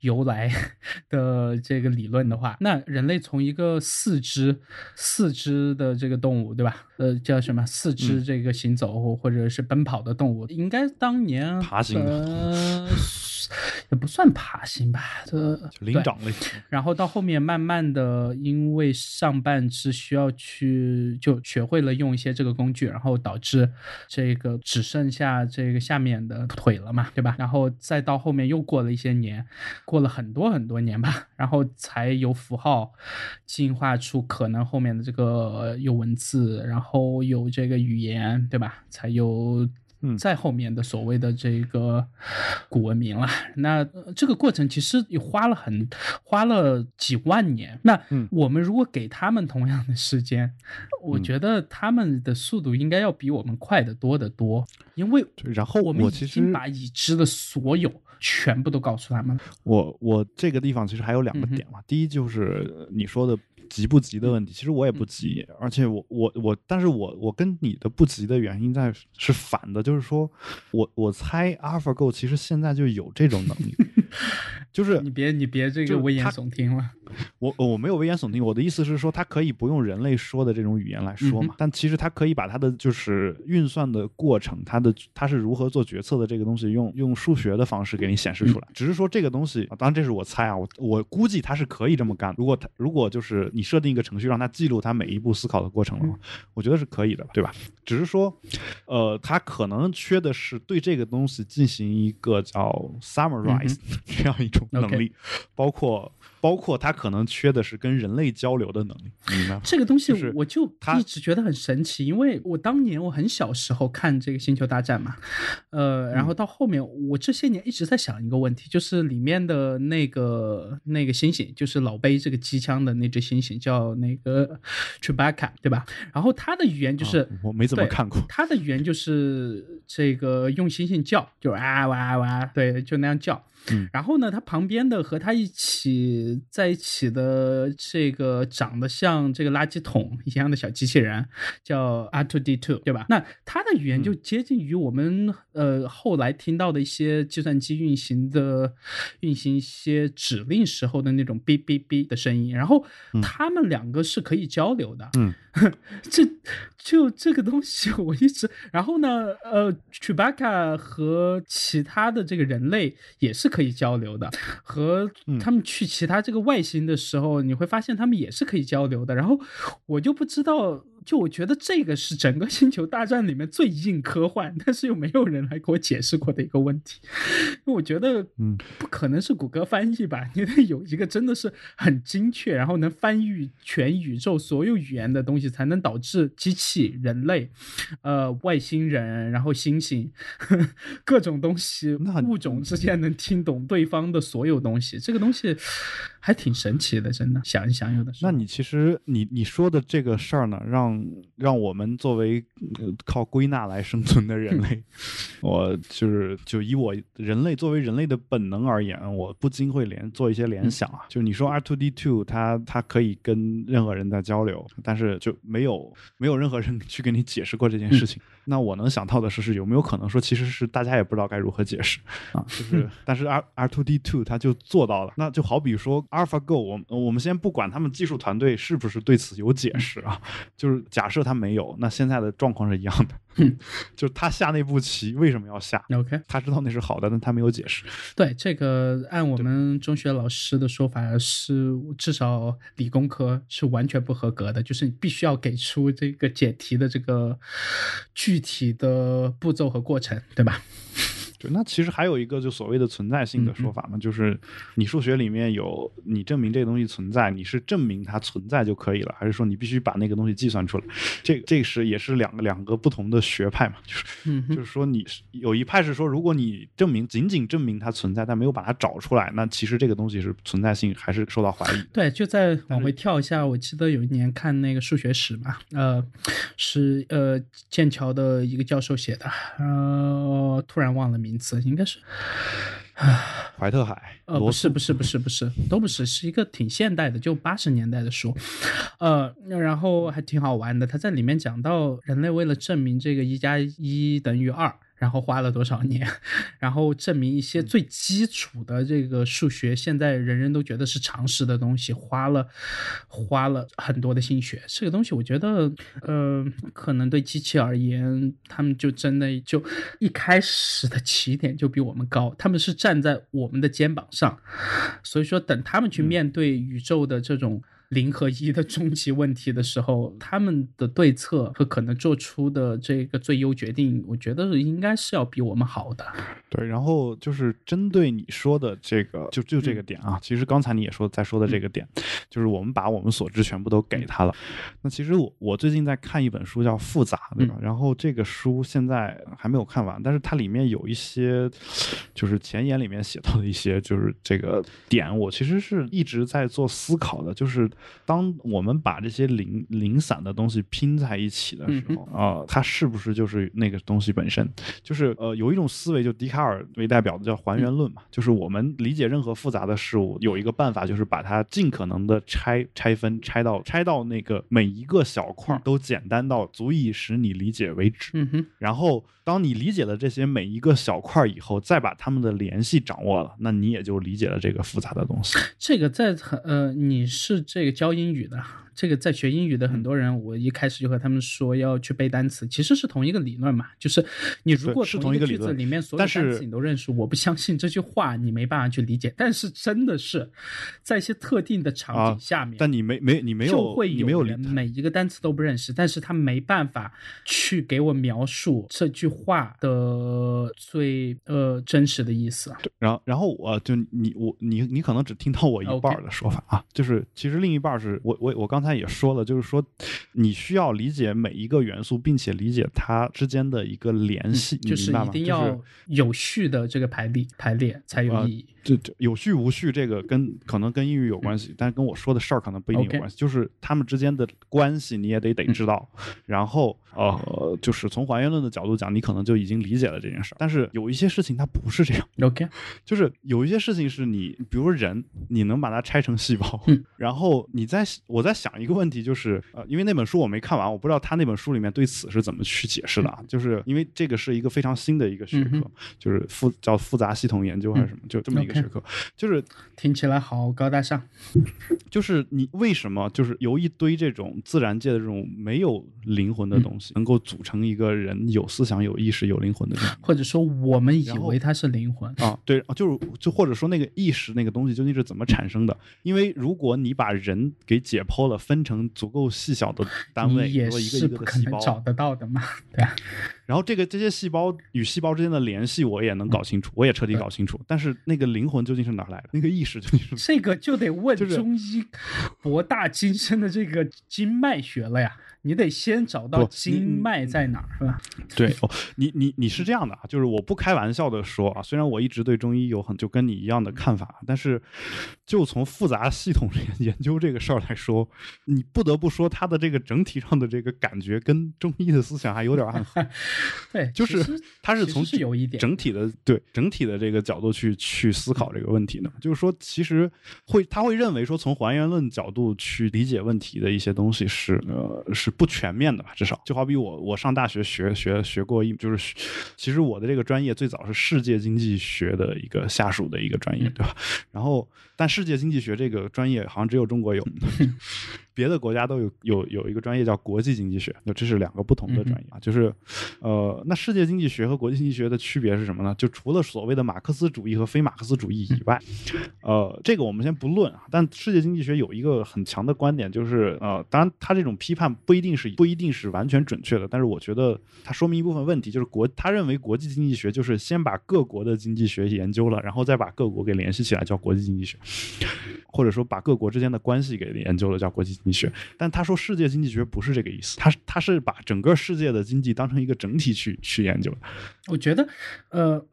由来 (laughs) 的这个理论的话，那人类从一个四肢四肢的这个动物，对吧？呃，叫什么？四嗯肢这个行走或或者是奔跑的动物，应该当年爬行的呃，(laughs) 也不算爬行吧，这就灵长类，然后到后面慢慢的，因为上半肢需要去就学会了用一些这个工具，然后导致这个只剩下这个下面的腿了嘛，对吧？然后再到后面又过了一些年，过了很多很多年吧，然后才由符号进化出可能后面的这个有文字，然后有这个语言，对吧？才有嗯在后面的所谓的这个古文明了。那、呃这个过程其实也花了很花了几万年。那嗯我们如果给他们同样的时间，我嗯觉得他们的速度应该要比我们快得多得多，因为然后我们已经把已知的所有全部都告诉他们。我我这个地方其实还有两个点嘛，第一就是呃你说的急不急的问题，其实我也不急，而且我我我，但是我我跟你的不急的原因在是反的，就是说我我猜 AlphaGo 其实现在就有这种能力，(laughs) 就是你别你别这个危言他耸听了。(laughs) 我我没有危言耸听，我的意思是说，它可以不用人类说的这种语言来说嘛，但其实它可以把它的就是运算的过程，它的它是如何做决策的这个东西，用用数学的方式给你显示出来。只是说这个东西，当然这是我猜啊，我我估计它是可以这么干。如果它如果就是你设定一个程序，让它记录它每一步思考的过程的话，我觉得是可以的，对吧？只是说，呃，它可能缺的是对这个东西进行一个叫 summarize (laughs) 这样一种能力，包括。包括他可能缺的是跟人类交流的能力，明白吗？这个东西我就一直觉得很神奇，因为我当年我很小时候看这个《星球大战》嘛，呃，然后到后面我这些年一直在想一个问题，就是里面的那个那个猩猩，就是老背这个机枪的那只猩猩，叫那个 (laughs) Chewbacca，对吧？然后他的语言就是我没怎么看过，他的语言就是这个用猩猩叫，就啊哇哇，对，就那样叫。然后呢，他旁边的和他一起在一起的这个长得像这个垃圾桶一样的小机器人，叫 R2D2，对吧？那他的语言就接近于我们呃后来听到的一些计算机运行的运行一些指令时候的那种哔哔哔的声音。然后他们两个是可以交流的。嗯，(laughs) 这就这个东西我一直。然后呢，呃，Chewbacca 和其他的这个人类也是。可以交流的，和他们去其他这个外星的时候，你会发现他们也是可以交流的。然后我就不知道。就我觉得这个是整个星球大战里面最硬科幻，但是又没有人来给我解释过的一个问题。我觉得，嗯，不可能是谷歌翻译吧？你得有一个真的是很精确，然后能翻译全宇宙所有语言的东西，才能导致机器、人类、呃外星人，然后星星 (laughs) 各种东西物种之间能听懂对方的所有东西。这个东西还挺神奇的，真的。想一想，有的时候。那你其实你你说的这个事儿呢，让让我们作为靠归纳来生存的人类，(laughs) 我就是就以我人类作为人类的本能而言，我不禁会联做一些联想啊。就你说 R two D two，它它可以跟任何人在交流，但是就没有没有任何人 (laughs) 去给你解释过这件事情。那我能想到的是，是有没有可能说，其实是大家也不知道该如何解释啊？就是，但是 R R two D two 它就做到了。那就好比说 AlphaGo，我我们先不管他们技术团队是不是对此有解释啊，就是假设他没有，那现在的状况是一样的。(laughs) 就是他下那步棋为什么要下？OK，他知道那是好的，但他没有解释。对这个，按我们中学老师的说法是，至少理工科是完全不合格的，就是你必须要给出这个解题的这个具体的步骤和过程，对吧？对，那其实还有一个就所谓的存在性的说法嘛，就是你数学里面有你证明这个东西存在，你是证明它存在就可以了，还是说你必须把那个东西计算出来？这这是也是两个两个不同的学派嘛，就是就是说你有一派是说，如果你证明仅仅证明它存在，但没有把它找出来，那其实这个东西是存在性还是受到怀疑？对，就再往回跳一下，我记得有一年看那个数学史嘛，呃，是呃剑桥的一个教授写的，呃，突然忘了名。名字应该是，怀特海，呃，不是，不是，不是，不是，都不是，是一个挺现代的，就八十年代的书，呃，然后还挺好玩的。他在里面讲到，人类为了证明这个一加一等于二。然后花了多少年，(laughs) 然后证明一些最基础的这个数学，现在人人都觉得是常识的东西，花了花了很多的心血。这个东西，我觉得，呃，可能对机器而言，他们就真的就一开始的起点就比我们高，他们是站在我们的肩膀上，所以说等他们去面对宇宙的这种。零和一的终极问题的时候，他们的对策和可能做出的这个最优决定，我觉得应该是要比我们好的。对，然后就是针对你说的这个，就就这个点啊，其实刚才你也说在说的这个点，就是我们把我们所知全部都给他了。那其实我我最近在看一本书叫《复杂》，对吧？然后这个书现在还没有看完，但是它里面有一些，就是前言里面写到的一些，就是这个点，我其实是一直在做思考的，就是。当我们把这些零零散的东西拼在一起的时候，啊、它是不是就是那个东西本身？就是呃，有一种思维，就笛卡尔为代表的叫还原论嘛，就是我们理解任何复杂的事物，有一个办法，就是把它尽可能的拆拆分，拆到拆到那个每一个小块儿都简单到足以使你理解为止。嗯，然后，当你理解了这些每一个小块儿以后，再把它们的联系掌握了，那你也就理解了这个复杂的东西。这个在很呃，你是这个教英语的，这个在学英语的嗯。很多人，我一开始就和他们说要去背单词，其实是同一个理论嘛，就是你如果是同一个句子里面所有但单词你都认识，我不相信这句话你没办法去理解，但是真的是在一些特定的场啊景下面，但你没没你没有就有会你没有理人每一个单词都不认识，但是他没办法去给我描述这句话的最呃真实的意思。然后，然后我就你我你你可能只听到我一半的说法啊就是其实另一半是我我我刚才也说了，就是说你需要理解每一个元素，并且理解它之间的一个联系，嗯就是？一定要有序的这个排列排列才有啊意义。这这有序无序，这个跟可能跟英语有关系，但是跟我说的事儿可能不一定有关系。就是他们之间的关系，你也得得知道。然后呃，就是从还原论的角度讲，你可能就已经理解了这件事儿。但是有一些事情它不是这样，OK，(laughs) 就是有一些事情是你，比如说人，你能把它拆成细胞，嗯 (laughs) 然后你在我在想一个问题，就是呃，因为那本书我没看完，我不知道他那本书里面对此是怎么去解释的啊。(laughs) 就是因为这个是一个非常新的一个学科，嗯就是复叫复杂系统研究还是什么，就这么一个就是听起来好高大上。(laughs) 就是你为什么就是由一堆这种自然界的这种没有灵魂的东西，能够组成一个人有思想、有意识、有灵魂的这样或者说我们以为它是灵魂，啊，对，就是就或者说那个意识那个东西究竟是怎么产生的？因为如果你把人给解剖了，分成足够细小的单位，你也是一个不可能的细胞，找得到的嘛，对啊，然后这个这些细胞与细胞之间的联系，我也能搞清楚，我也彻底搞清楚。但是那个灵魂究竟是哪来的？那个意识究竟是哪这个就得问中医博大精深的这个经脉学了呀。你得先找到经脉在哪儿，是吧？(laughs) 对哦，你你你是这样的啊，就是我不开玩笑的说啊，虽然我一直对中医有很就跟你一样的看法，但是就从复杂系统 (laughs) 研究这个事儿来说，你不得不说它的这个整体上的这个感觉跟中医的思想还有点暗合，(laughs) 对，就是它是从是有一点整体的对整体的这个角度去去思考这个问题的，就是说其实会他会认为说从还原论角度去理解问题的一些东西是呃是不全面的吧，至少就好比我我上大学学学学过一就是其实我的这个专业最早是世界经济学的一个下属的一个专业，对吧？然后但世界经济学这个专业好像只有中国有。(laughs) 别的国家都有有有一个专业叫国际经济学，那这是两个不同的专业啊。就是，呃，那世界经济学和国际经济学的区别是什么呢？就除了所谓的马克思主义和非马克思主义以外，呃，这个我们先不论啊。但世界经济学有一个很强的观点，就是呃，当然他这种批判不一定是不一定是完全准确的，但是我觉得它说明一部分问题，就是国他认为国际经济学就是先把各国的经济学研究了，然后再把各国给联系起来叫国际经济学，或者说把各国之间的关系给研究了叫国际经济学。但他说世界经济学不是这个意思，他他是把整个世界的经济当成一个整体去去研究。我觉得，呃，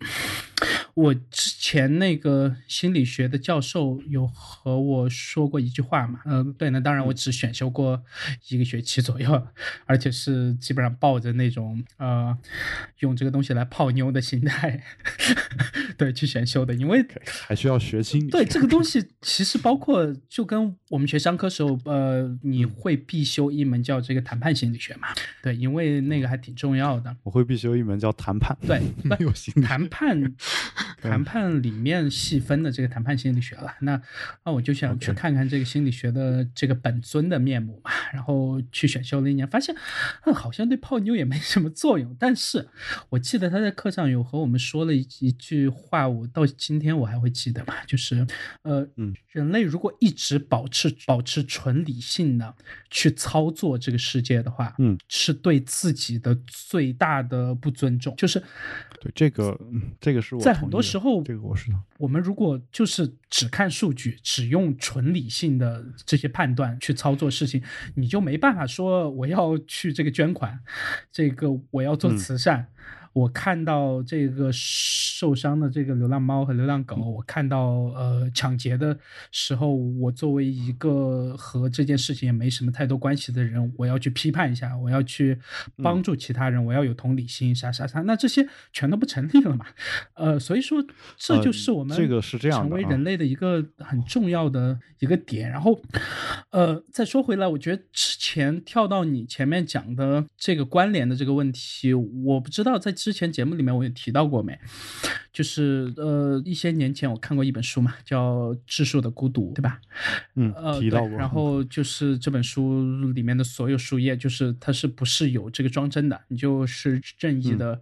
我之前那个心理学的教授有和我说过一句话嘛，呃，对，那当然我只选修过一个学期左右，而且是基本上抱着那种呃用这个东西来泡妞的心态，(laughs) 对，去选修的，因为还需要学心理学对这个东西，其实包括就跟我们学商科时候，呃，你会必修一门叫这个谈判心理学嘛？对，因为那个还挺重要的。我会必修一门叫谈判，对，(laughs) 没有心理谈判，谈判里面细分的这个谈判心理学了。那那我就想去看看这个心理学的这个本尊的面目嘛，然后去选修了一年，发现，嗯，好像对泡妞也没什么作用。但是我记得他在课上有和我们说了一一句话，我到今天我还会记得嘛，就是，呃，嗯人类如果一直保持保持纯理性的去操作这个世界的话，嗯，是对自己的最大的不尊重，就是。对这个，嗯这个是我在很多时候这个我是的。我们如果就是只看数据，只用纯理性的这些判断去操作事情，你就没办法说我要去这个捐款，这个我要做嗯慈善。我看到这个受伤的这个流浪猫和流浪狗，我看到呃抢劫的时候，我作为一个和这件事情也没什么太多关系的人，我要去批判一下，我要去帮助其他人，我要有同理心，啥啥啥，那这些全都不成立了嘛？呃，所以说这就是我们这个是这样成为人类的一个很重要的一个点。然后，呃，再说回来，我觉得之前跳到你前面讲的这个关联的这个问题，我不知道在之前节目里面我也提到过没？就是呃，一些年前我看过一本书嘛，叫《质数的孤独》，对吧？嗯，呃，提到过。然后就是这本书里面的所有书页，就是它是不是有这个装帧的？你就是任意的，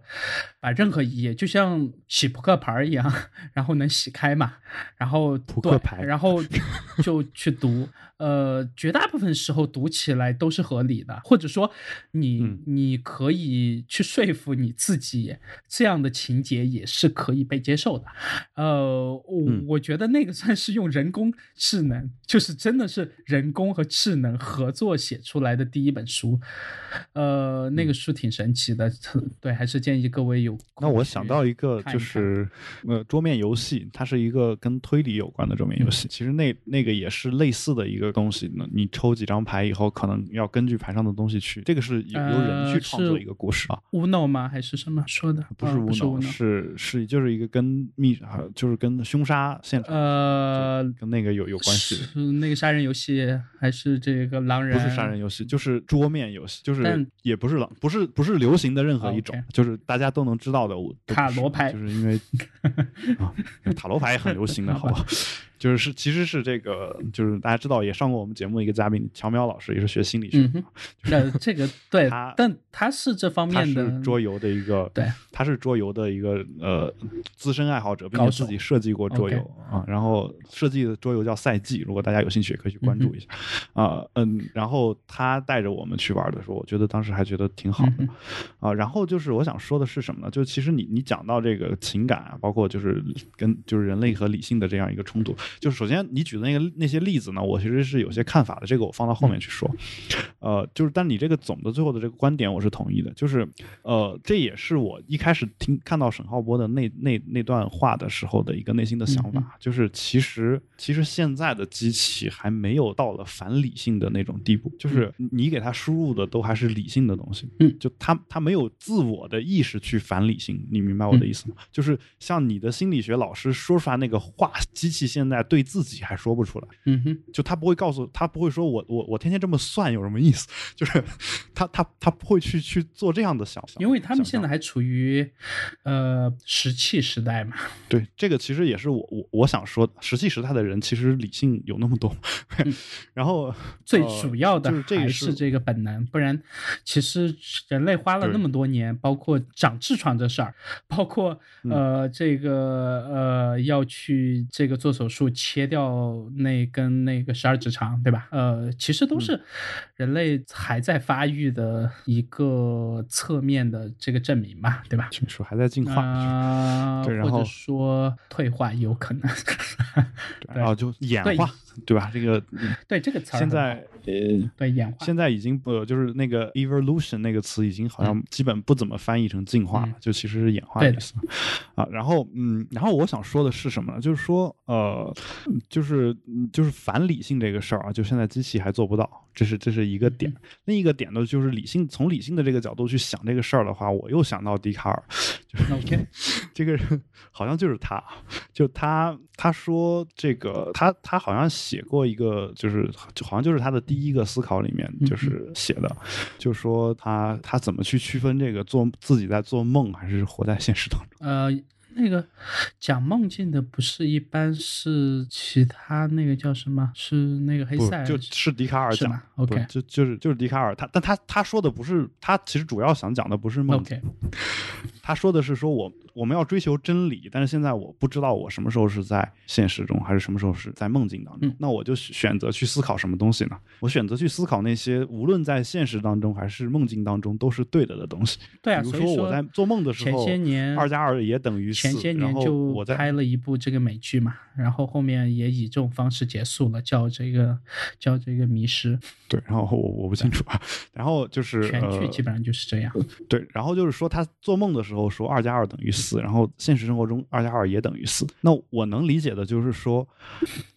把任何一页，就像洗扑克牌一样，(laughs) 然后能洗开嘛？然后扑克牌，然后 (laughs) 就去读。呃，绝大部分时候读起来都是合理的，或者说你你可以去说服你自己，这样的情节也是可以被接受的。呃，我我觉得那个算是用人工智能，就是真的是人工和智能合作写出来的第一本书。呃，那个书挺神奇的，对，还是建议各位有。那我想到一个，就是呃，桌面游戏，它是一个跟推理有关的桌面游戏。其实那那个也是类似的一个。东西呢？你抽几张牌以后，可能要根据牌上的东西去。这个是由人去创作一个故事啊。乌诺吗？还是什么说的？不是无脑，是是就是一个跟密啊，就是跟凶杀现场呃，跟那个有有关系。是那个杀人游戏还是这个狼人？不是杀人游戏，就是桌面游戏，就是也不是狼，不是不是流行的任何一种，就是大家都能知道的塔罗牌，就是因为 (laughs) 啊，塔罗牌也很流行的，好吧。(laughs) 就是是，其实是这个，就是大家知道也上过我们节目一个嘉宾乔苗老师，也是学心理学。那这个对，但他是这方面的桌游的一个，对，他是桌游的一个呃资深爱好者，并且自己设计过桌游啊。然后设计的桌游叫赛季，如果大家有兴趣也可以去关注一下啊。嗯，然后他带着我们去玩的时候，我觉得当时还觉得挺好的啊。然后就是我想说的是什么呢？就其实你你讲到这个情感啊，包括就是跟就是人类和理性的这样一个冲突。就是首先你举的那个那些例子呢，我其实是有些看法的，这个我放到后面去说。呃，就是但你这个总的最后的这个观点我是同意的，就是呃，这也是我一开始听看到沈浩波的那那那段话的时候的一个内心的想法，就是其实其实现在的机器还没有到了反理性的那种地步，就是你给它输入的都还是理性的东西，嗯，就它它没有自我的意识去反理性，你明白我的意思吗？就是像你的心理学老师说出来那个话，机器现在。对自己还说不出来，嗯哼，就他不会告诉他不会说我我我天天这么算有什么意思？就是他他他不会去去做这样的想象，因为他们现在还处于呃石器时代嘛。对，这个其实也是我我我想说，石器时代的人其实理性有那么多，(laughs) 然后最主要的还是这个本能，不然其实人类花了那么多年，包括长痔疮这事儿，包括呃这个呃要去这个做手术。切掉那根那个十二指肠，对吧？呃，其实都是人类还在发育的一个侧面的这个证明吧，对吧？说还在进化，对，然后说退化有可能，(laughs) 然后就演化，对吧？这个对这个词现在呃，对演化，现在已经不就是那个 evolution 那个词已经好像基本不怎么翻译成进化了，就其实是演化的意思啊。然后嗯，然后我想说的是什么呢？就是说呃。就是就是反理性这个事儿啊，就现在机器还做不到，这是这是一个点。另一个点呢，就是理性从理性的这个角度去想这个事儿的话，我又想到笛卡尔，就是 OK，(laughs) 这个人好像就是他，就他他说这个他他好像写过一个，就是就好像就是他的第一个思考里面就是写的，就说他他怎么去区分这个做自己在做梦还是活在现实当中？呃。那个讲梦境的不是一般是其他那个叫什么？是那个黑塞？就是笛卡尔讲，OK，就就是就是笛卡尔，他但他他说的不是他其实主要想讲的不是梦境，他说的是说我我们要追求真理，但是现在我不知道我什么时候是在现实中，还是什么时候是在梦境当中，那我就选择去思考什么东西呢？我选择去思考那些无论在现实当中还是梦境当中都是对的的东西。对啊，比如说我在做梦的时候，前些年二加二也等于。前些年就拍了一部这个美剧嘛，然后后面也以这种方式结束了，叫这个叫这个迷失。对，然后我我不清楚啊。然后就是全剧基本上就是这样。对，然后就是说他做梦的时时候说二加二等于四，然后现实生活中二加二也等于四。那我能理解的就是说，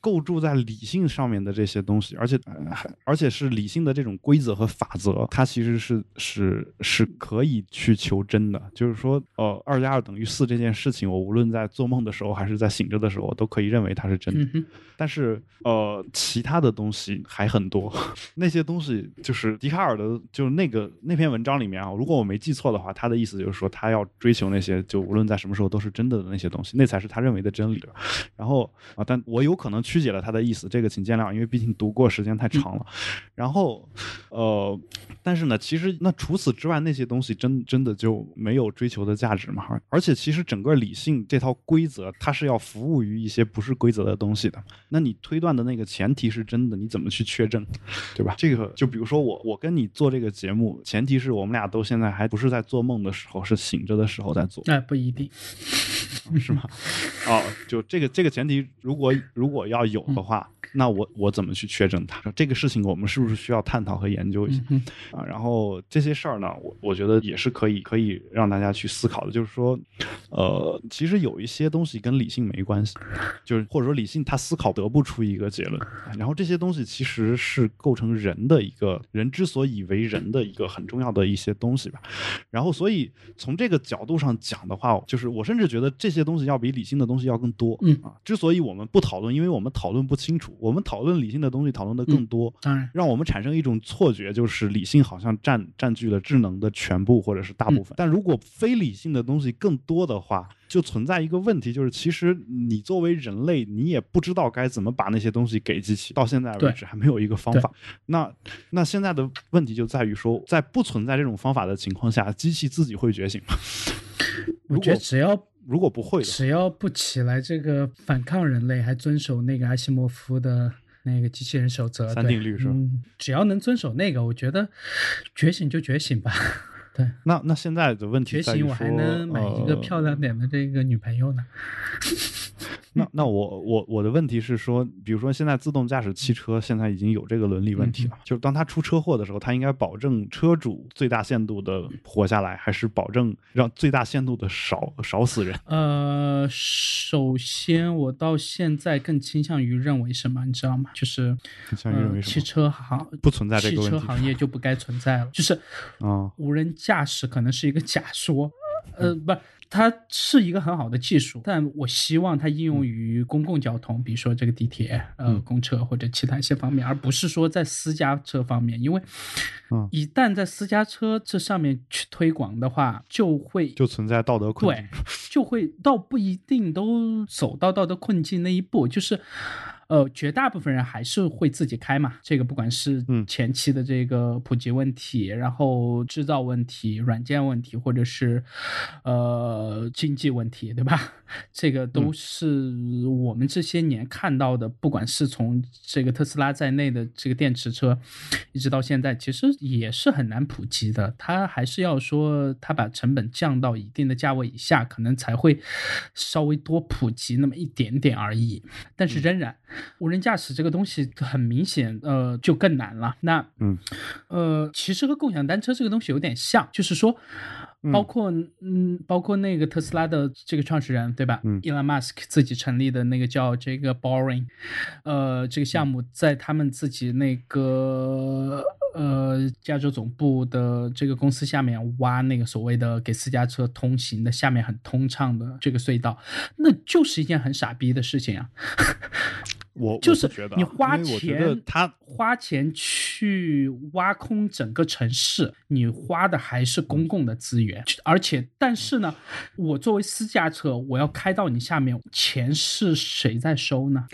构筑在理性上面的这些东西，而且、呃而且是理性的这种规则和法则，它其实是是是可以去求真的。就是说，呃，二加二等于四这件事情，我无论在做梦的时候还是在醒着的时候，都可以认为它是真的。嗯，但是呃，其他的东西还很多，(laughs) 那些东西就是笛卡尔的，就是那个那篇文章里面啊，如果我没记错的话，他的意思就是说，他要追求那些就无论在什么时候都是真的的那些东西，那才是他认为的真理。然后啊，但我有可能曲解了他的意思，这个请见谅，因为毕竟读过时间太长了。(laughs) 然后呃，但是呢，其实那除此之外，那些东西真真的就没有追求的价值嘛？而且其实整个理性这套规则，它是要服务于一些不是规则的东西的。那你推断的那个前提是真的，你怎么去确证，(laughs) 对吧？这个就比如说我我跟你做这个节目，前提是我们俩都现在还不是在做梦的时候，是醒着的时候在做，哎，不一定。(laughs) 是吗？哦，就这个这个前提，如果如果要有的话，那我我怎么去确证它？这个事情我们是不是需要探讨和研究一下嗯啊？然后这些事儿呢，我我觉得也是可以可以让大家去思考的，就是说，呃，其实有一些东西跟理性没关系，就是或者说理性它思考得不出一个结论，然后这些东西其实是构成人的一个人之所以为人的一个很重要的一些东西吧。然后，所以从这个角度上讲的话，就是我甚至觉得这些东西要比理性的东西要更多。嗯啊，之所以我们不讨论，因为我们讨论不清楚，我们讨论理性的东西讨论的更多。当然，让我们产生一种错觉，就是理性好像占占据了智能的全部或者是大部分。但如果非理性的东西更多的话，就存在一个问题，就是其实你作为人类，你也不知道该怎么把那些东西给机器。到现在为止还没有一个方法。那那现在的问题就在于说，在不存在这种方法的情况下，机器自己会觉醒吗？(laughs) 我觉得只要如果不会的，只要不起来这个反抗人类，还遵守那个阿西莫夫的那个机器人守则，三定律是吧？嗯，只要能遵守那个，我觉得觉醒就觉醒吧。对，那那现在的问题觉在于我还能买一个呃漂亮点的这个女朋友呢。(laughs) 那那我我我的问题是说，比如说现在自动驾驶汽车现在已经有这个伦理问题了，就是当它出车祸的时候，它应该保证车主最大限度的活下来，还是保证让最大限度的少少死人？(laughs) 呃，首先我到现在更倾向于认为什么，你知道吗？就是倾向于认为呃，汽？车行不存在这汽个问题车行业就不该存在了。就是啊无人驾驶可能是一个假说，(laughs) 呃，不，它是一个很好的技术，但我希望它应用于公共交通，比如说这个地铁、呃嗯公车或者其他一些方面，而不是说在私家车方面，因为嗯一旦在私家车这上面去推广的话，就会就存在道德困对境。，就会倒不一定都走到道德困境那一步，就是。呃，绝大部分人还是会自己开嘛。这个不管是嗯前期的这个普及问题，然后制造问题、软件问题，或者是呃经济问题，对吧？(laughs) 这个都是我们这些年看到的，不管是从这个特斯拉在内的这个电池车，一直到现在，其实也是很难普及的。它还是要说，它把成本降到一定的价位以下，可能才会稍微多普及那么一点点而已。但是仍然，无人驾驶这个东西很明显，呃，就更难了。那，嗯，呃，其实和共享单车这个东西有点像，就是说。包括嗯，包括那个特斯拉的这个创始人对吧？嗯，Elon Musk 自己成立的那个叫这个 Boring，呃，这个项目在他们自己那个呃加州总部的这个公司下面挖那个所谓的给私家车通行的下面很通畅的这个隧道，那就是一件很傻逼的事情啊！我就是觉得啊你花钱，他花钱去挖空整个城市，你花的还是公共的资源，而且但是呢，我作为私家车，我要开到你下面，钱是谁在收呢？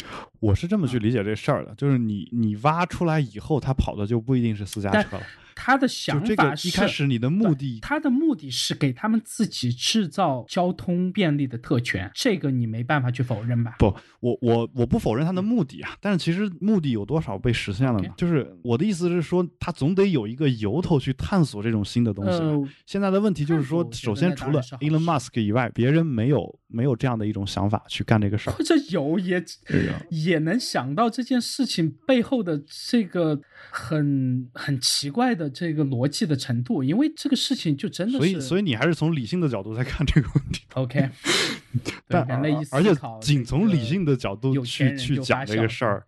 我是这么去理解这事儿的，就是你你挖出来以后，他跑的就不一定是私家车了。他的想法是，一开始你的目的他的目的是给他们自己制造交通便利的特权，这个你没办法去否认吧？不，我我我不否认他的目的啊，但是其实目的有多少被实现了呢就是我的意思是说，他总得有一个由头去探索这种新的东西。呃，现在的问题就是说首先除了 Elon Musk 以外，别人没有没有这样的一种想法去干这个事儿。(laughs) 或者有也对呀也能想到这件事情背后的这个很很奇怪的这个逻辑的程度，因为这个事情就真的是，所以所以你还是从理性的角度在看这个问题。(laughs) OK，(laughs) 但而且仅从理性的角度去去讲这个事儿，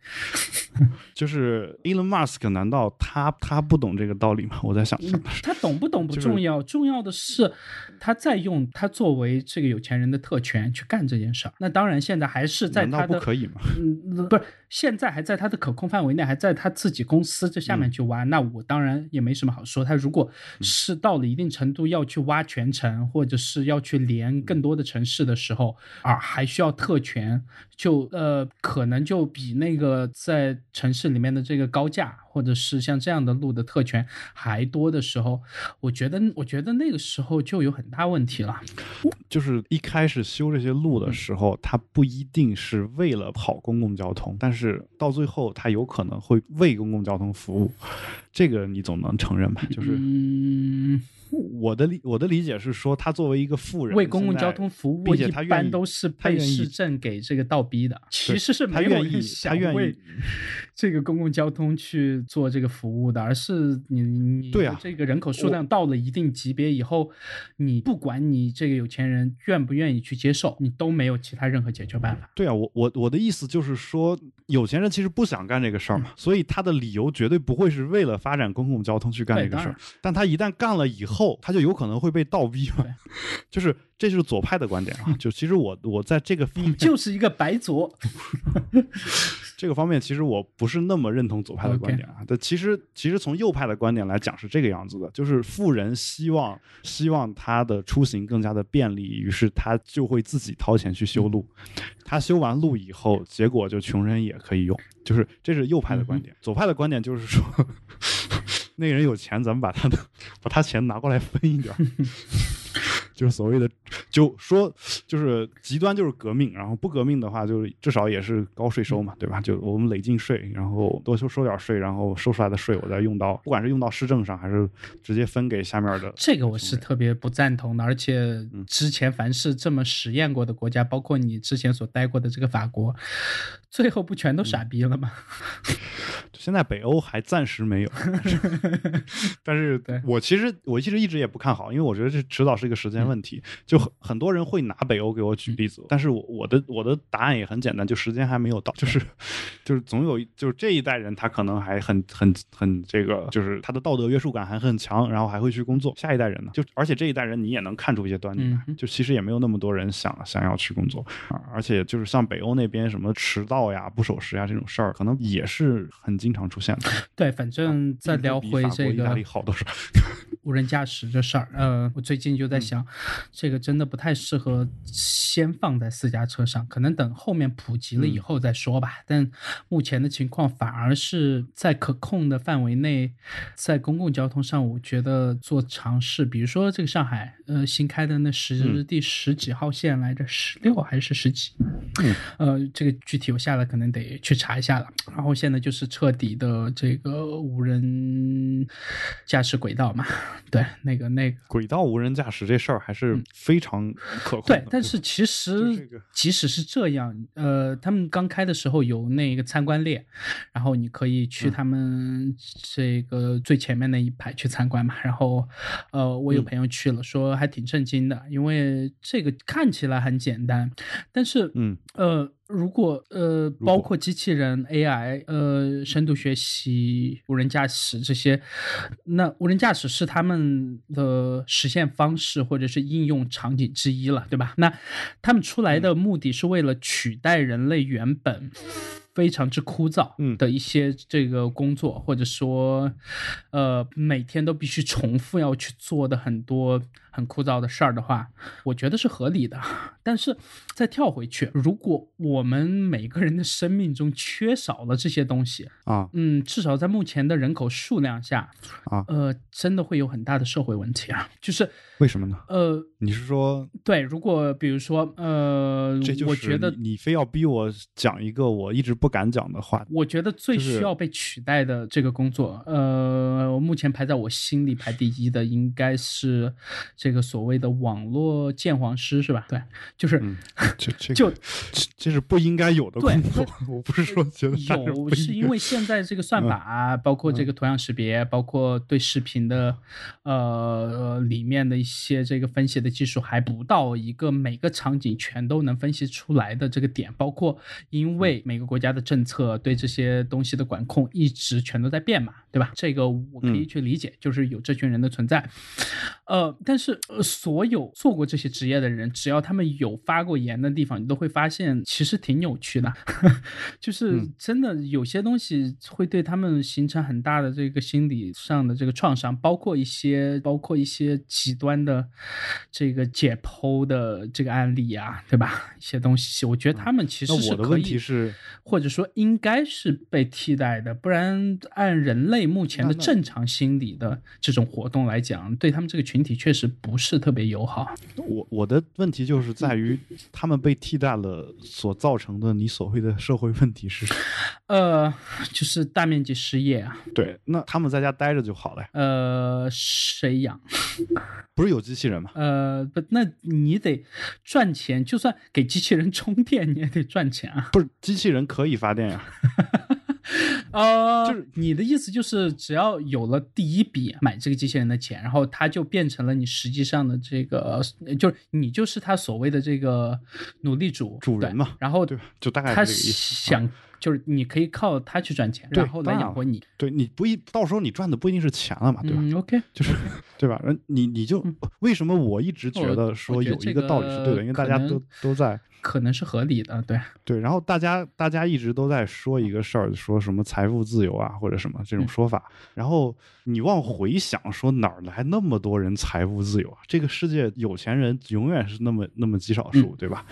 (laughs) 就是 Elon Musk 难道他他不懂这个道理吗？我在想他懂不懂不就是重要，重要的是他在用他作为这个有钱人的特权去干这件事儿。那当然，现在还是在难道他的不可以吗？嗯，不是，现在还在他的可控范围内，还在他自己公司这下面去挖，那我当然也没什么好说。他如果是到了一定程度要去挖全城，或者是要去连更多的城市的时候，啊，还需要特权，就呃，可能就比那个在城市里面的这个高架，或者是像这样的路的特权还多的时候，我觉得，我觉得那个时候就有很大问题了。就是一开始修这些路的时候，它不一定是为了跑公共交通，但是到最后，它有可能会为公共交通服务，这个你总能承认吧？就是嗯，我的理我的理解是说，他作为一个富人，为公共交通服务，并且他愿意般都是被市政给这个倒逼的。其实是他没有愿意他愿意为这个公共交通去做这个服务的，而是你你对啊这个人口数量到了一定级别以后，你不管你这个有钱人愿不愿意去接受，你都没有其他任何解决办法。对啊，我我我的意思就是说，有钱人其实不想干这个事儿嘛，所以他的理由绝对不会是为了发展公共交通去干这个事儿。但他一旦干了以后，他就有可能会被倒逼嘛对，(laughs) 就是这就是左派的观点啊。就其实我我在这个方面就是一个白左，这个方面，其实我不是那么认同左派的观点啊。但其实其实从右派的观点来讲是这个样子的，就是富人希望希望他的出行更加的便利，于是他就会自己掏钱去修路。他修完路以后，结果就穷人也可以用，就是这是右派的观点。左派的观点就是说，(laughs) 那个人有钱，咱们把他的把他钱拿过来分一点儿。(laughs) 就是所谓的，就说就是极端就是革命，然后不革命的话，就是至少也是高税收嘛，对吧？就我们累进税，然后多收收点税，然后收出来的税我再用到，不管是用到市政上，还是直接分给下面的。这个我是特别不赞同的，而且嗯之前凡是这么实验过的国家，包括你之前所待过的这个法国，最后不全都傻逼了吗？现在北欧还暂时没有，(laughs) 但是我其实我其实一直也不看好，因为我觉得这迟早是一个时间问题。就很很多人会拿北欧给我举例子，但是我我的我的答案也很简单，就时间还没有到，就是就是总有就是这一代人他可能还很很很这个，就是他的道德约束感还很强，然后还会去工作。下一代人呢，就而且这一代人你也能看出一些端倪来嗯，就其实也没有那么多人想想要去工作啊，而且就是像北欧那边什么迟到呀、不守时呀这种事儿，可能也是很经常出现的。对，反正再聊回这个利好多少。无人驾驶这事儿，呃，我最近就在想，这个真的不太适合先放在私家车上，可能等后面普及了以后再说吧。但目前的情况反而是在可控的范围内，在公共交通上，我觉得做尝试，比如说这个上海，呃，新开的那十、嗯第十几号线来着，十六还是十几？(laughs) 呃，这个具体我下来可能得去查一下了。然后现在就是彻底的这个无人驾驶轨道嘛，对，那个那个。轨道无人驾驶这事儿还是非常可控。嗯对，但是其实这个即使是这样，呃，他们刚开的时候有那个参观列，然后你可以嗯去他们这个最前面那一排去参观嘛。然后，呃，我有嗯朋友去了，说还挺震惊的，因为这个看起来很简单，但是，嗯，呃。如果呃，果包括机器人、AI、呃，深度学习、无人驾驶这些，那无人驾驶是他们的实现方式或者是应用场景之一了，对吧？那他们出来的目的是为了取代人类原本非常之枯燥嗯的一些这个工作，或者说，呃，每天都必须重复要去做的很多很枯燥的事儿的话，我觉得是合理的。但是再跳回去，如果我们每个人的生命中缺少了这些东西，啊嗯，至少在目前的人口数量下，啊，呃，真的会有很大的社会问题啊。就是为什么呢？呃，你是说对，如果比如说呃，这就是我觉得你你非要逼我讲一个我一直不敢讲的话？我觉得最需要被取代的这个工作，呃，我目前排在我心里排第一的应该是这个所谓的网络鉴黄师，是吧？对，就是、就这这是不应该有的对工作。我不是说觉得它有，是因为现在这个算法啊，包括这个图像识别，包括对视频的呃里面的一些这个分析的技术还不到一个每个场景全都能分析出来的这个点，包括因为每个国家的政策对这些东西的管控一直全都在变嘛，对吧？这个我可以去理解，就是有这群人的存在。呃，但是呃，所有做过这些职业的人，只要他们有发过言的地方，你都会发现其实挺扭曲的，(laughs) 就是真的有些东西会对他们形成很大的这个心理上的这个创伤，包括一些包括一些极端的这个解剖的这个案例啊，对吧？一些东西，我觉得他们其实我的问是可以题是，或者说应该是被替代的，不然按人类目前的正常心理的这种活动来讲，对他们这个群体确实不是特别友好。我我的问题就是在于他们被替代了所造成的你所谓的社会问题是什么？呃，就是大面积失业啊，对，那他们在家待着就好了呀，呃，谁养？(laughs) 不是有机器人吗？呃，不，那你得赚钱，就算给机器人充电，你也得赚钱啊。不是，机器人可以发电呀。(laughs) (laughs) 呃，就是你的意思就是，只要有了第一笔买这个机器人的钱，然后它就变成了你实际上的这个，呃就是你就是他所谓的这个奴隶主主人嘛然后对吧就大概他想，就是你可以靠他去赚钱，然后来养活你。对，你不一到时候你赚的不一定是钱了嘛，对吧？嗯，OK，就是 (laughs) 对吧？你你就为什么我一直觉得说有一个道理是对的，个因为大家都都在可能是合理的，对。对，然后大家大家一直都在说一个事儿，说什么财富自由啊，或者什么这种嗯说法。然后你往回想，说哪儿来那么多人财富自由啊？这个世界有钱人永远是那么那么极少数，嗯对吧？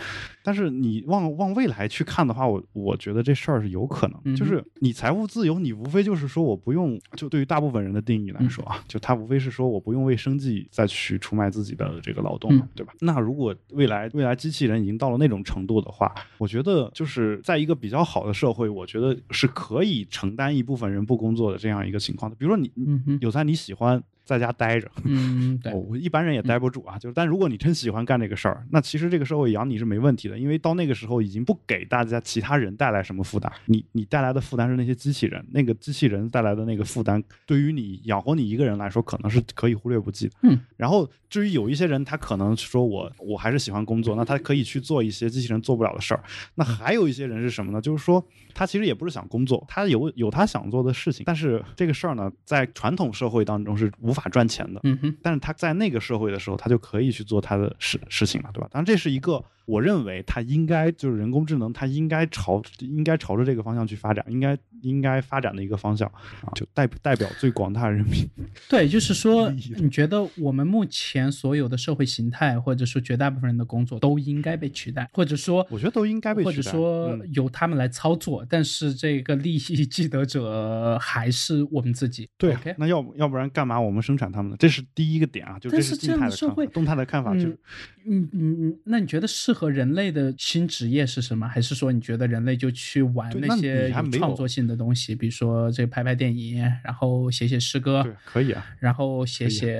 但是你往往未来去看的话，我我觉得这事儿是有可能，嗯就是你财富自由，你无非就是说我不用，就对于大部分人的定义来说啊，就他无非是说我不用为生计再去出卖自己的这个劳动对吧？那如果未来未来机器人已经到了那种程度的话，我觉得就是在一个比较好的社会，我觉得是可以承担一部分人不工作的这样一个情况的。比如说你，嗯有在你喜欢在家待着，嗯，对，我一般人也待不住啊。就是，但如果你真喜欢干这个事儿，那其实这个社会养你是没问题的，因为到那个时候已经不给大家其他人带来什么负担，你你带来的负担是那些机器人，那个机器人带来的那个负担，对于你养活你一个人来说，可能是可以忽略不计的。嗯，然后至于有一些人，他可能说我我还是喜欢工作，那他可以去做一些机器人做不了的事儿。那还有一些人是什么呢？就是说他其实也不是想工作，他有有他想做的事情，但是这个事儿呢，在传统社会当中是无法赚钱的。嗯哼，但是他在那个社会的时候，他就可以去做他的事事情了，对吧？当然，这是一个我认为它应该就是人工智能，它应该朝应该朝着这个方向去发展，应该应该发展的一个方向啊，就代代表最广大人民。(laughs) 对，就是说，你觉得我们目前所有的社会形态，或者说绝大部分人的工作都应该被取代，或者说，我觉得都应该被或取代者说嗯由他们来操作，但是这个利益既得者还是我们自己。对那要要不然干嘛我们生产他们呢？这是第一个点啊，就这是这静态的看法动态的看法就是嗯嗯嗯嗯，那你觉得适合人类的新职业是什么？还是说你觉得人类就去玩那些创作性的东西，比如说这个拍拍电影，然后写写诗歌，对，可以啊。然后写写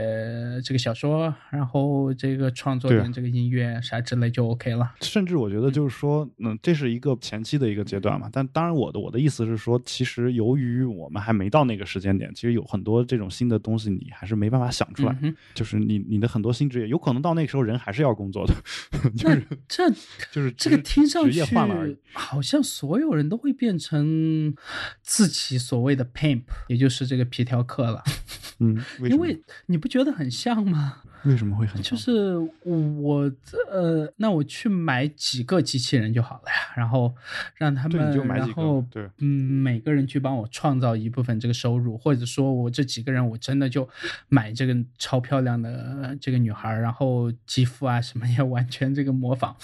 这个小说，然后这个创作点这个音乐啥之类就 OK 了。甚至我觉得就是说，嗯，这是一个前期的一个阶段嘛。但当然，我的我的意思是说，其实由于我们还没到那个时间点，其实有很多这种新的东西，你还是没办法想出来。嗯就是你你的很多新职业，有可能到那个时候人还是要工作的，(laughs) 就是这就是这个听上去职业换了而已。好像所有人都会变成自己所谓的 pimp，也就是这个皮条客了。嗯，为因为你不觉得很像吗？为什么会很像就是我呃，那我去买几个机器人就好了呀，然后让他们，你就买几个然后对嗯，每个人去帮我创造一部分这个收入，或者说我这几个人我真的就买这个超漂亮的这个女孩，然后肌肤啊什么也完全这个模仿。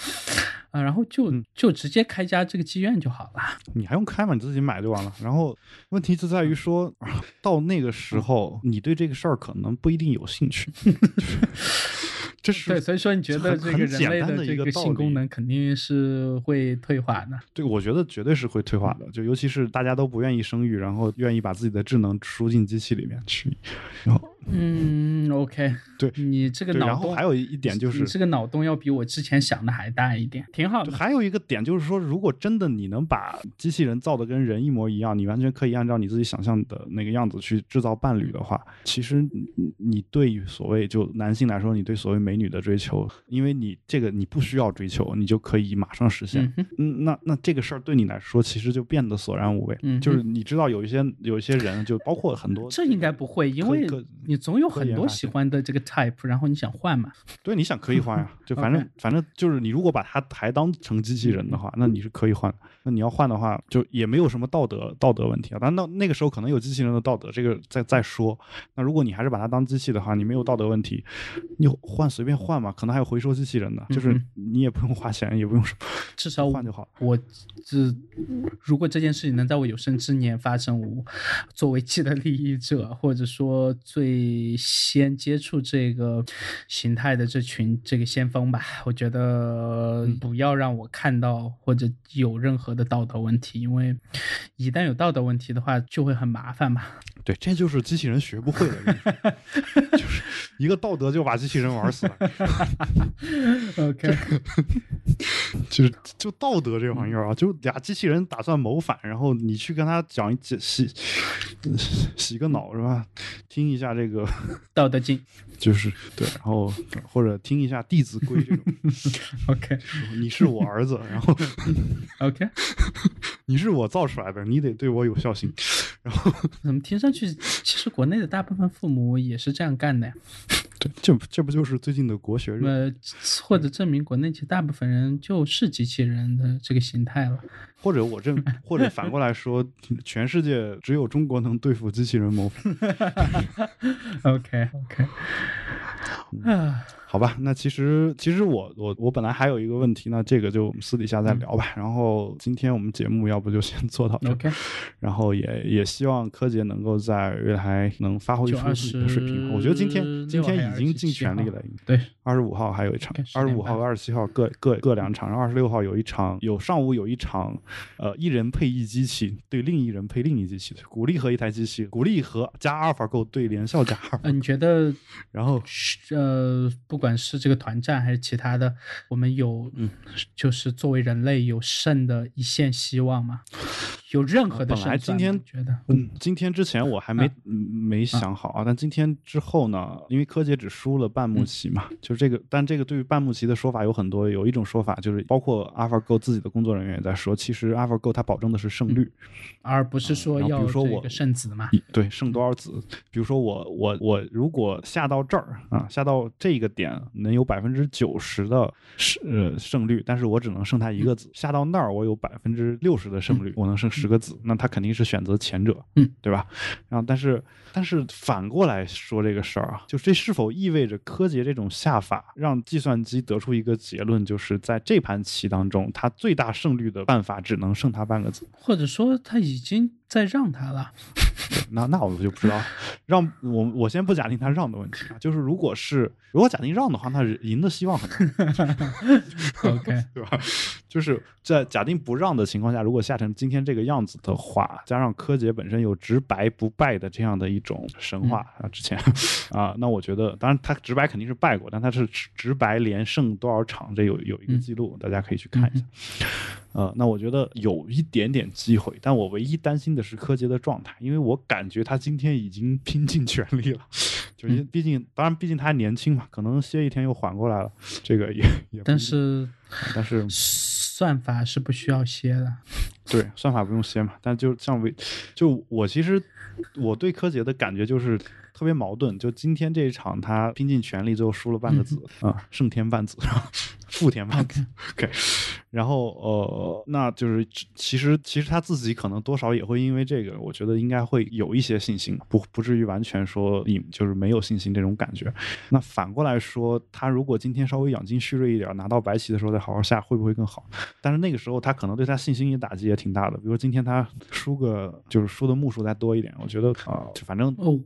啊，然后就嗯就直接开家这个妓院就好了。你还用开吗？你自己买就完了。然后问题就在于说，啊到那个时候，你对这个事儿可能不一定有兴趣。(laughs) 这是对，所以说你觉得很这个人类的这个性功能肯定是会退化的。对，我觉得绝对是会退化的，就尤其是大家都不愿意生育，然后愿意把自己的智能输进机器里面去，然后嗯，OK，对你这个，脑洞，然后还有一点就是你这个脑洞要比我之前想的还大一点，挺好的。还有一个点就是说，如果真的你能把机器人造的跟人一模一样，你完全可以按照你自己想象的那个样子去制造伴侣的话，其实你你对于所谓就男性来说，你对所谓美女的追求，因为你这个你不需要追求，你就可以马上实现。嗯嗯，那那这个事儿对你来说，其实就变得索然无味。嗯就是你知道有一些有一些人，就包括很多，这应该不会，因为你总有很多喜欢的这个 type，然后你想换嘛。对，你想可以换呀，(laughs) 就反正反正就是你如果把它还当成机器人的话，那你是可以换的。那你要换的话，就也没有什么道德道德问题啊。当然那那个时候可能有机器人的道德，这个再再说。那如果你还是把它当机器的话，你没有道德问题，你换随便换嘛，可能还有回收机器人的，就是嗯你也不用花钱，也不用什么，至少换就好了。我只如果这件事情能在我有生之年发生，我作为既得利益者，或者说最先接触这个形态的这群这个先锋吧，我觉得不要让我看到或者有任何的道德问题，因为一旦有道德问题的话，就会很麻烦嘛。对，这就是机器人学不会的，(laughs) 一个道德就把机器人玩死了。OK，(laughs) 就是就道德这玩意儿啊，就俩机器人打算谋反，然后你去跟他讲一洗洗洗个脑是吧？听一下这个，(laughs) 道德经。就是对，然后或者听一下《弟子规》这种，(laughs) OK 你是我儿子，然后 OK，你是我造出来的，你得对我有孝心。然后怎么听上去，其实国内的大部分父母也是这样干的呀？对，这不这不就是最近的国学或者证明国内其实大部分人就是机器人的这个形态了。或者我这，或者反过来说，(laughs) 全世界只有中国能对付机器人谋反。OK OK，啊，好吧，那其实其实我我我本来还有一个问题，那这个就我们私底下再聊吧。然后今天我们节目要不就先做到这儿 OK (laughs) 然后也也希望柯洁能够在未来能发挥出自己的水平。我觉得今天今天已经尽全力了，对，二十五号还有一场二十五号和二十七号各各各两场，然后二十六号有一场，有上午有一场，呃，一人配一机器对另一人配另一机器，鼓励和一台机器，鼓励和加阿尔法狗对联校加阿尔法呃，你觉得然后呃，不不管是这个团战还是其他的，我们有，嗯，就是作为人类有胜的一线希望嘛？有任何的本来胜算吗？今天觉得，嗯，今天之前我还没、没想好啊，但今天之后呢，因为柯洁只输了半目棋嘛，就是这个，但这个对于半目棋的说法有很多，有一种说法就是，包括 AlphaGo 自己的工作人员也在说，其实 AlphaGo 它保证的是胜率，而不是说然后比如说我胜子嘛？对胜多少子？比如说我我我如果下到这儿啊，下到这个点能有百分之九十的胜呃胜率，但是我只能胜他一个子；下到那儿我有百分之六十的胜率，我能胜十个子，那他肯定是选择前者，嗯，对吧？然后但是但是反过来说这个事儿啊，就这是否意味着柯洁这种下法让计算机得出一个结论，就是在这盘棋当中，他最大胜率的办法只能胜他半个子？或者说他已经在让他了？(laughs) 那那我就不知道，让我我先不假定他让的问题啊，就是如果是如果假定让的话，那赢的希望很大，(laughs) (laughs) OK，对吧？就是在假定不让的情况下，如果下成今天这个样子的话，加上柯洁本身有直白不败的这样的一种神话啊，之前啊，那我觉得，当然他直白肯定是败过，但他是直直白连胜多少场，这有有一个记录，大家可以去看一下。呃，那我觉得有一点点机会，但我唯一担心的是柯洁的状态，因为我感觉他今天已经拼尽全力了，就因为毕竟，当然毕竟他还年轻嘛，可能歇一天又缓过来了，这个也也但是但是算法是不需要歇的。对算法不用歇嘛，但就像为就我其实我对柯洁的感觉就是特别矛盾，就今天这一场他拼尽全力，最后输了半个子啊、胜天半子，(laughs) 负天半子。OK，然后呃，那就是其实其实他自己可能多少也会因为这个，我觉得应该会有一些信心，不不至于完全说你就是没有信心这种感觉。那反过来说，他如果今天稍微养精蓄锐一点，拿到白棋的时候再好好下，会不会更好？但是那个时候他可能对他信心也打击也挺大的。比如说今天他输个就是输的目数再多一点，我觉得啊、就反正哦，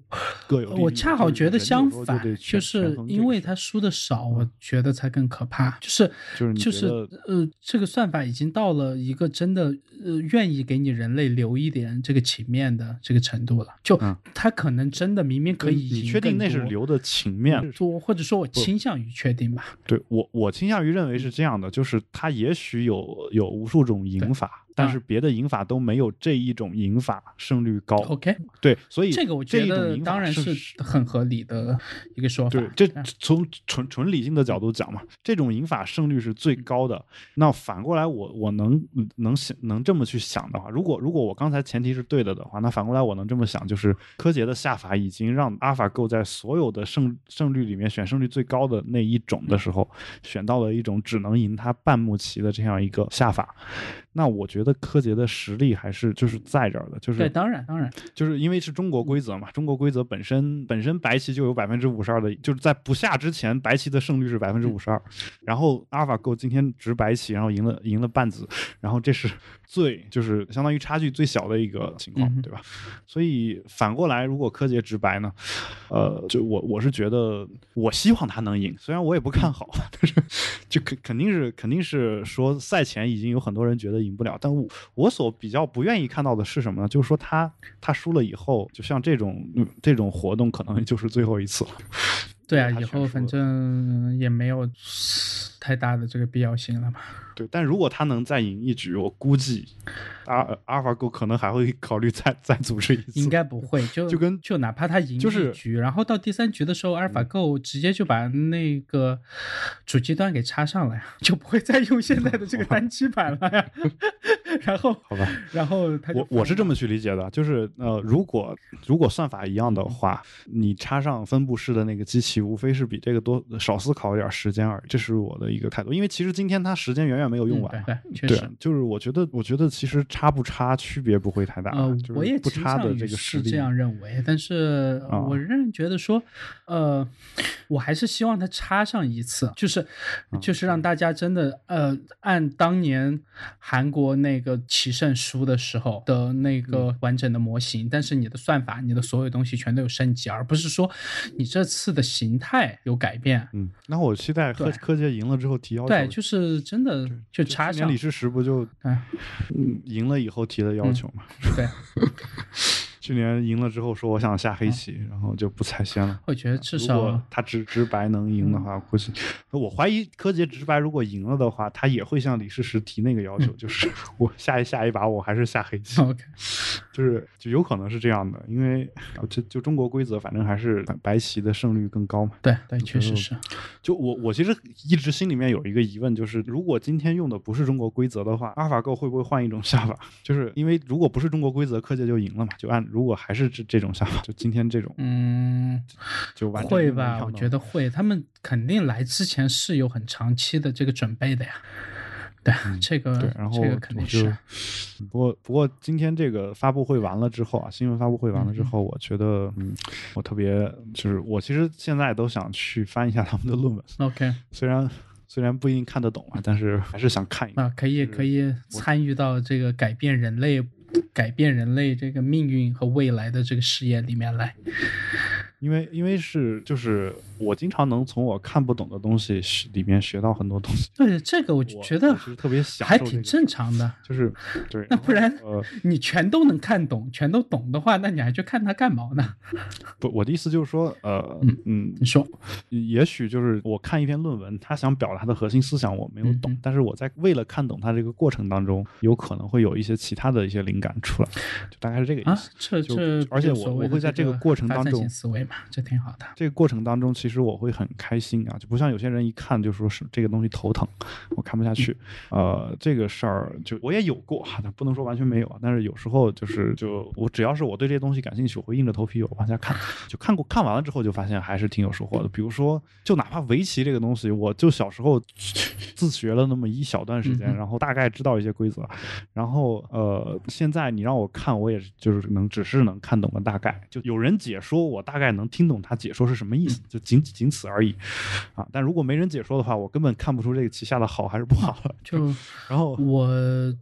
各有我恰好觉得相反，就就是因为他输的少，我觉得才更可怕。就是就是就是呃，这这个算法已经到了一个真的呃愿意给你人类留一点这个情面的这个程度了。就嗯它可能真的明明可以你确定那是留的情面？多，或者说我倾向于确定吧。对我，我倾向于认为是这样的，就是它也许有有无数种赢法，但是别的赢法都没有这一种赢法胜率高。OK，对，所以这个我觉得赢当然是很合理的一个说法。对，这嗯从纯纯理性的角度讲嘛，这种赢法胜率是最高的。那反过来我，我能能想能这么去想的话，如果如果我刚才前提是对的的话，那反过来我能这么想，就是柯洁的下法已经让 AlphaGo 在所有的胜胜率里面选胜率最高的那一种的时候，选到了一种只能赢他半目棋的这样一个下法。那我觉得柯洁的实力还是就是在这儿的，就是对，当然当然，就是因为是中国规则嘛，中国规则本身本身白棋就有百分之五十二的，就是在不下之前，白棋的胜率是百分之五十二，然后阿尔法狗今天执白棋，然后赢了赢了半子，然后这是最就是相当于差距最小的一个情况，嗯对吧？所以反过来，如果柯洁执白呢，呃，就我我是觉得我希望他能赢，虽然我也不看好，但是就肯肯定是肯定是说赛前已经有很多人觉得赢不了，但我我所比较不愿意看到的是什么呢？就是说他他输了以后，就像这种、嗯、这种活动可能就是最后一次了。对啊，(laughs) 以后反正也没有太大的这个必要性了嘛。对，但如果他能再赢一局，我估计阿阿尔法狗可能还会 (laughs) 考虑再再组织一次。应该不会，就就跟就哪怕他赢就是嗯一局，然后到第三局的时候，阿尔法狗直接就把那个主机端给插上了呀，就不会再用现在的这个单机版了呀。(laughs) 然后好吧，然后他我我是这么去理解的，就是呃，如果如果算法一样的话，你插上分布式的那个机器，无非是比这个多少思考一点时间而已，这是我的一个态度。因为其实今天他时间远远没有用完对对，确对实。，就是我觉得，我觉得其实差不差区别不会太大，呃就，是我也不差的这个。是这样认为，但是我仍然觉得说，呃，我还是希望它插上一次，就是啊就是让大家真的呃按当年韩国那个棋圣输的时候的那嗯个完整的模型，但是你的算法、你的所有东西全都有升级，而不是说你这次的形态有改变。嗯，那我期待柯对柯洁赢了之后提要求。对，就是真的就就插上去年李，世石不就哎，嗯赢了以后提的要求嘛？对，(laughs) 去年赢了之后说我想下黑棋，然后就不踩先了。我觉得至如少果他直直白能赢的话，估计我怀疑柯洁直白如果赢了的话，他也会向李世石提那个要求，就是我下一下一把我还是下黑棋，OK，(laughs) 就是就有可能是这样的，因为就就中国规则，反正还是白棋的胜率更高嘛。对对，确实是。就我我其实一直心里面有一个疑问，就是如果今天用的不是中国规则的话，阿尔法狗会不会换一种下法？(laughs) 就是因为如果不是中国规则，柯洁就赢了嘛。就按如果还是这这种想法，就今天这种嗯，就完会吧？我觉得会，他们肯定来之前是有很长期的这个准备的呀。对，这个嗯对，然后这个肯定。是不过不过今天这个发布会完了之后啊，新闻发布会完了之后，我觉得嗯，我特别就是我其实现在都想去翻一下他们的论文，OK 虽然虽然不一定看得懂啊，但是还是想看一看。啊，可以可以参与到这个改变人类、改变人类这个命运和未来的这个事业里面来。因为因为是就是我经常能从我看不懂的东西里面学到很多东西，对，这个我我觉得特别享还受这个挺正常的。(laughs) 就是对，(laughs) 那不然呃你全都能看懂，全都懂的话，那你还去看它干嘛呢？(laughs) 不，我的意思就是说呃嗯嗯你说，也许就是我看一篇论文，他想表达的核心思想我没有懂，但是我在为了看懂它这个过程当中，有可能会有一些其他的一些灵感出来，就大概是这个意啊思。，啊这这而且我我会在这个个过程当中发散性思维嘛，这挺好的。这个过程当中，其实我会很开心啊，就不像有些人一看就说是这个东西头疼，我看不下去。呃，这个事儿就我也有过哈，但不能说完全没有啊。但是有时候就是就我只要是我对这些东西感兴趣，我会硬着头皮往下看。就看过看完了之后，就发现还是挺有收获的。比如说，就哪怕围棋这个东西，我就小时候自学了那么一小段时间，然后大概知道一些规则，然后呃，现在你让我看，我也就是能只是能看懂个大概。就有人解说，我大概能能听懂他解说是什么意思，就仅仅此而已啊。但如果没人解说的话，我根本看不出这个棋下的好还是不好了。就 (laughs) 然后我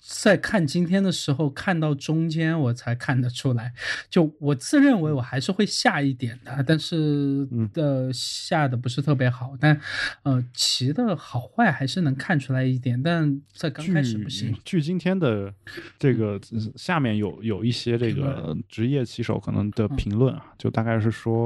在看今天的时候，看到中间我才看得出来。就我自认为我还是会下一点的，但是的呃下的不是特别好，但呃棋的好坏还是能看出来一点，但在刚开始不行。据今天的这个呃下面有有一些这个职业棋手可能的评论啊，就大概是说，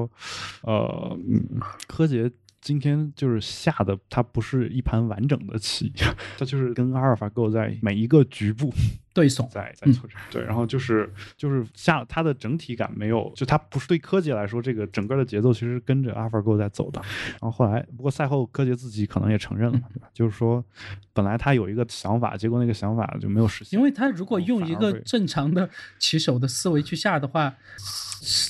呃，嗯柯洁。今天就是下的，它不是一盘完整的棋，它就是跟阿尔法狗在每一个局部 (laughs) 对手在在错战，对，然后就是就是下它的整体感没有，就它不是对柯洁来说，这个整个的节奏其实跟着阿尔法狗在走的。然后后来，不过赛后柯洁自己可能也承认了嘛，对吧？就是说本来他有一个想法，结果那个想法就没有实现。因为他如果用一个正常的棋手的思维去下的话，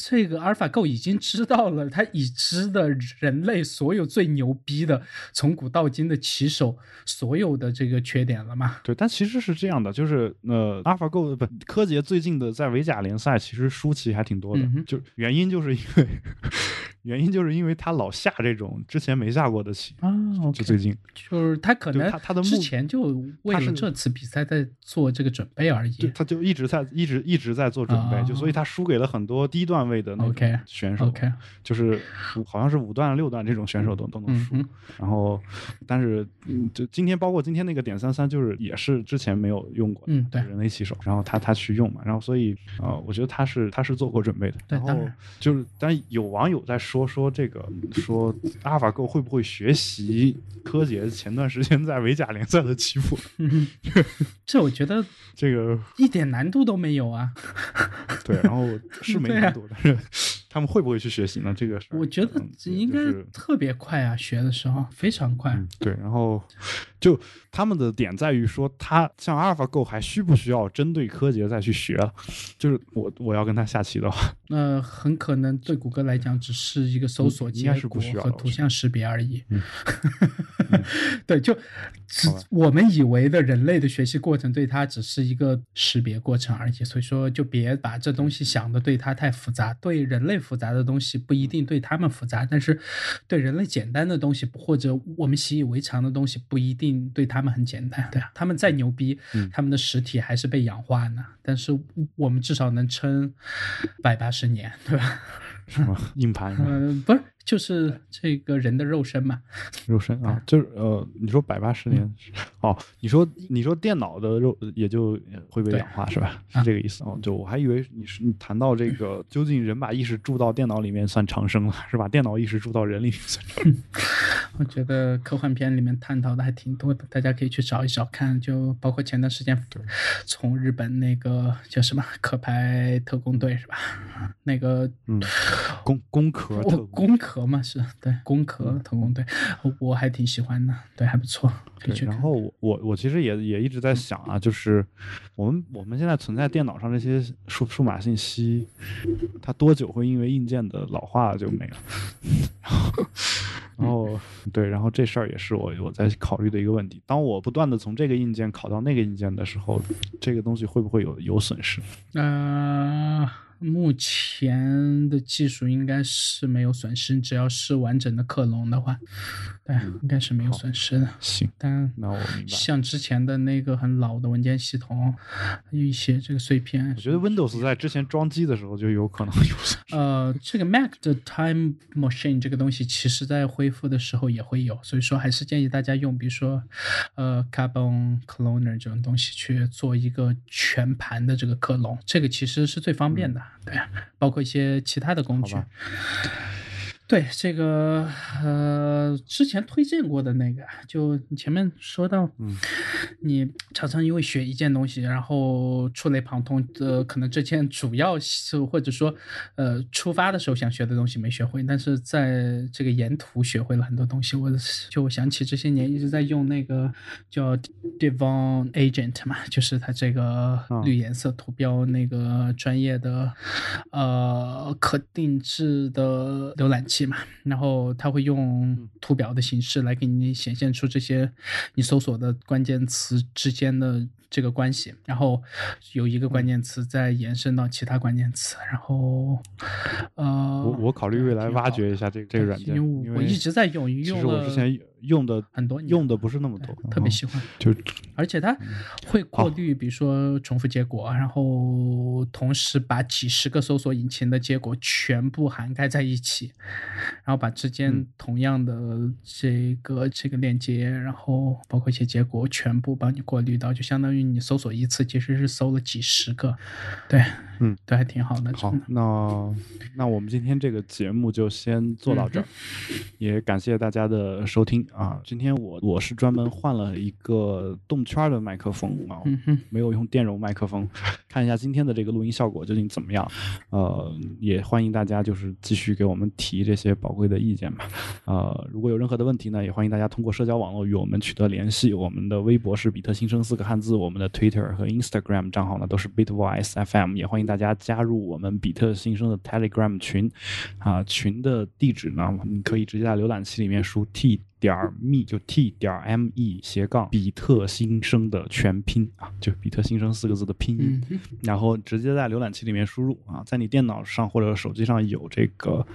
这个阿尔法狗已经知道了它已知的人类所有最牛逼的从古到今的棋手所有的这个缺点了嘛？对，但其实是这样的，就是呃，阿尔法狗不柯洁最近的在维甲联赛其实输棋还挺多的，嗯就原因就是因为原因就是因为他老下这种之前没下过的棋，啊就最近就是他可能他他的目之前就为了这次比赛在做这个准备而已。就他就一直在一直一直在做准备，就所以他输给了很多低段位的那选手就是五好像是五段六段这种选手都都能输。然后，但是嗯就今天包括今天那个点三三，就是也是之前没有用过的嗯对人类棋手，然后他他去用嘛，然后所以呃，我觉得他是他是做过准备的。然后就是，但有网友在说说说这个说阿尔法狗会不会学习柯洁前段时间在维甲联赛的欺负？嗯 (laughs) 这我觉得 (laughs) 这个一点难度都没有啊。(laughs) 对，然后是没难度，但是他们会不会去学习呢？这个我觉得应该特别快啊，学的时候非常快。嗯，对，然后就他们的点在于说，他像 AlphaGo 还需不需要针对柯洁再去学了？就是我我要跟他下棋的话，那很可能对谷歌来讲只是一个搜索嗯应该结果是不需要的和图像识别而已。嗯 (laughs) 对，就只我们以为的人类的学习过程，对它只是一个识别过程而已。所以说，就别把这东西想的对它太复杂。对人类复杂的东西不一定对他们复杂，但是对人类简单的东西或者我们习以为常的东西不一定对他们很简单。对啊，他们再牛逼，嗯他们的实体还是被氧化呢。但是我们至少能撑百八十年，对吧？什么硬盘嗯、不是，就是这个人的肉身嘛。(laughs) 肉身啊，就是呃，你说百八十年 (laughs) 哦，你说你说电脑的肉也就会被氧化是吧？是啊这个意思哦。就我还以为你是你谈到这个究竟人把意识注到电脑里面算长生了，是吧？电脑意识注到人里面算长生。(laughs) 我觉得科幻片里面探讨的还挺多的，大家可以去找一找看。就包括前段时间从日本那个叫什么壳牌特工队是吧？那个嗯，工工壳特哦，工壳嘛是对工壳特工对，我还挺喜欢的，对，还不错，对，然。后我我我其实也也一直在想啊，就是我们我们现在存在电脑上这些数数码信息，它多久会因为硬件的老化就没了？(laughs) 然后，然后对，然后这事儿也是我我在考虑的一个问题。当我不断的从这个硬件考到那个硬件的时候，这个东西会不会有有损失？呃，目前的技术应该是没有损失，只要是完整的克隆的话，对，应该是没有损失的。行，但那我明白。像之前的那个很老的文件系统，有一些这个碎片，我觉得 Windows 在之前装机的时候就有可能有损失。呃，这个 Mac 的 Time Machine 这个东西，其实在恢复的时候也会有，所以说还是建议大家用，比如说呃 Carbon Cloner 这种东西去做一个全盘的这个克隆，这个其实是最方便的，对，包括一些其他的工具。对这个呃，之前推荐过的那个，就你前面说到，嗯，你常常因为学一件东西，然后触类旁通，呃，可能这件主要是或者说，呃，出发的时候想学的东西没学会，但是在这个沿途学会了很多东西。我就想起这些年一直在用那个叫 Devon Agent 嘛，就是它这个嗯绿颜色图标那个专业的呃可定制的浏览器。器嘛，然后它会用图表的形式来给你显现出这些你搜索的关键词之间的这个关系，然后有一个关键词再延伸到其他关键词，然后呃，我我考虑未来挖掘一下这个这个软件，因为我一直在用，其实我之前用的很多用的不是那么多，特别喜欢，就而且它会过滤，比如说重复结果，然后同时把几十个搜索引擎的结果全部涵盖在一起，然后把之间同样的这个这个链接，然后包括一些结果全部帮你过滤到，就相当于你搜索一次其实是搜了几十个，对，嗯，都，还挺好的。好，那那我们今天这个节目就先做到这儿，也感谢大家的收听啊。今天我我是专门换了一个动圈的麦克风啊，没有用电容麦克风，(laughs) 看一下今天的这个录音效果究竟怎么样。呃，也欢迎大家就是继续给我们提这些宝贵的意见吧。呃，如果有任何的问题呢，也欢迎大家通过社交网络与我们取得联系。我们的微博是比特新生四个汉字，我们的 Twitter 和 Instagram 账号呢都是 Bitvoice FM，也欢迎大家加入我们比特新生的 Telegram 群。啊，群的地址呢，你可以直接在浏览器里面输 T。点 me 就 t 点 me 斜杠比特新生的全拼啊，就比特新生四个字的拼音，然后直接在浏览器里面输入啊，在你电脑上或者手机上有这个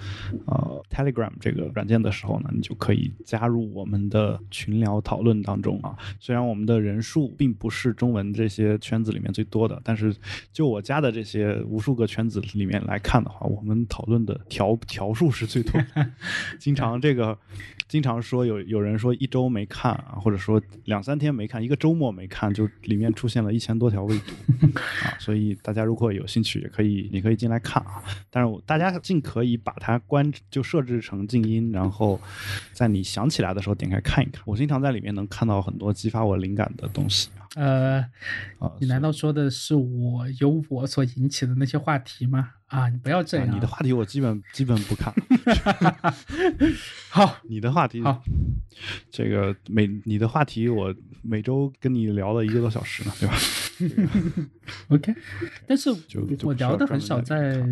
呃 Telegram 这个软件的时候呢，你就可以加入我们的群聊讨论当中啊。虽然我们的人数并不是中文这些圈子里面最多的，但是就我加的这些无数个圈子里面来看的话，我们讨论的条条数是最多的，(laughs) 经常这个经常说有。有有人说一周没看啊，或者说两三天没看，一个周末没看，就里面出现了一千多条未读 (laughs) 啊，所以大家如果有兴趣，也可以，你可以进来看啊。但是大家尽可以把它关，就设置成静音，然后在你想起来的时候点开看一看。我经常在里面能看到很多激发我灵感的东西。呃，你难道说的是我由我所引起的那些话题吗？啊，你不要这样。你的话题我基本基本不看。(laughs) 好，你的话题好。这个每你的话题我每周跟你聊了一个多小时呢，对吧 (laughs) OK，但是我聊的很少，在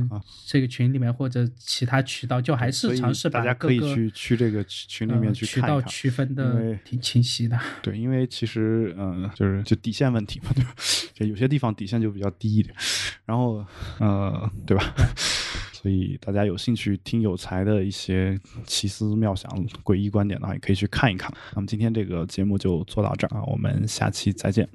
这个群里面或者其他渠道，就还是尝试大家可以去去这个群里面去渠道区分的挺清晰的。(laughs) 对，因为其实嗯，就是就底线问题嘛，对吧？(laughs) 就有些地方底线就比较低一点，然后呃，对吧？所以大家有兴趣听有才的一些奇思妙想、诡异观点的话，也可以去看一看。那么今天这个节目就做到这儿啊，我们下期再见。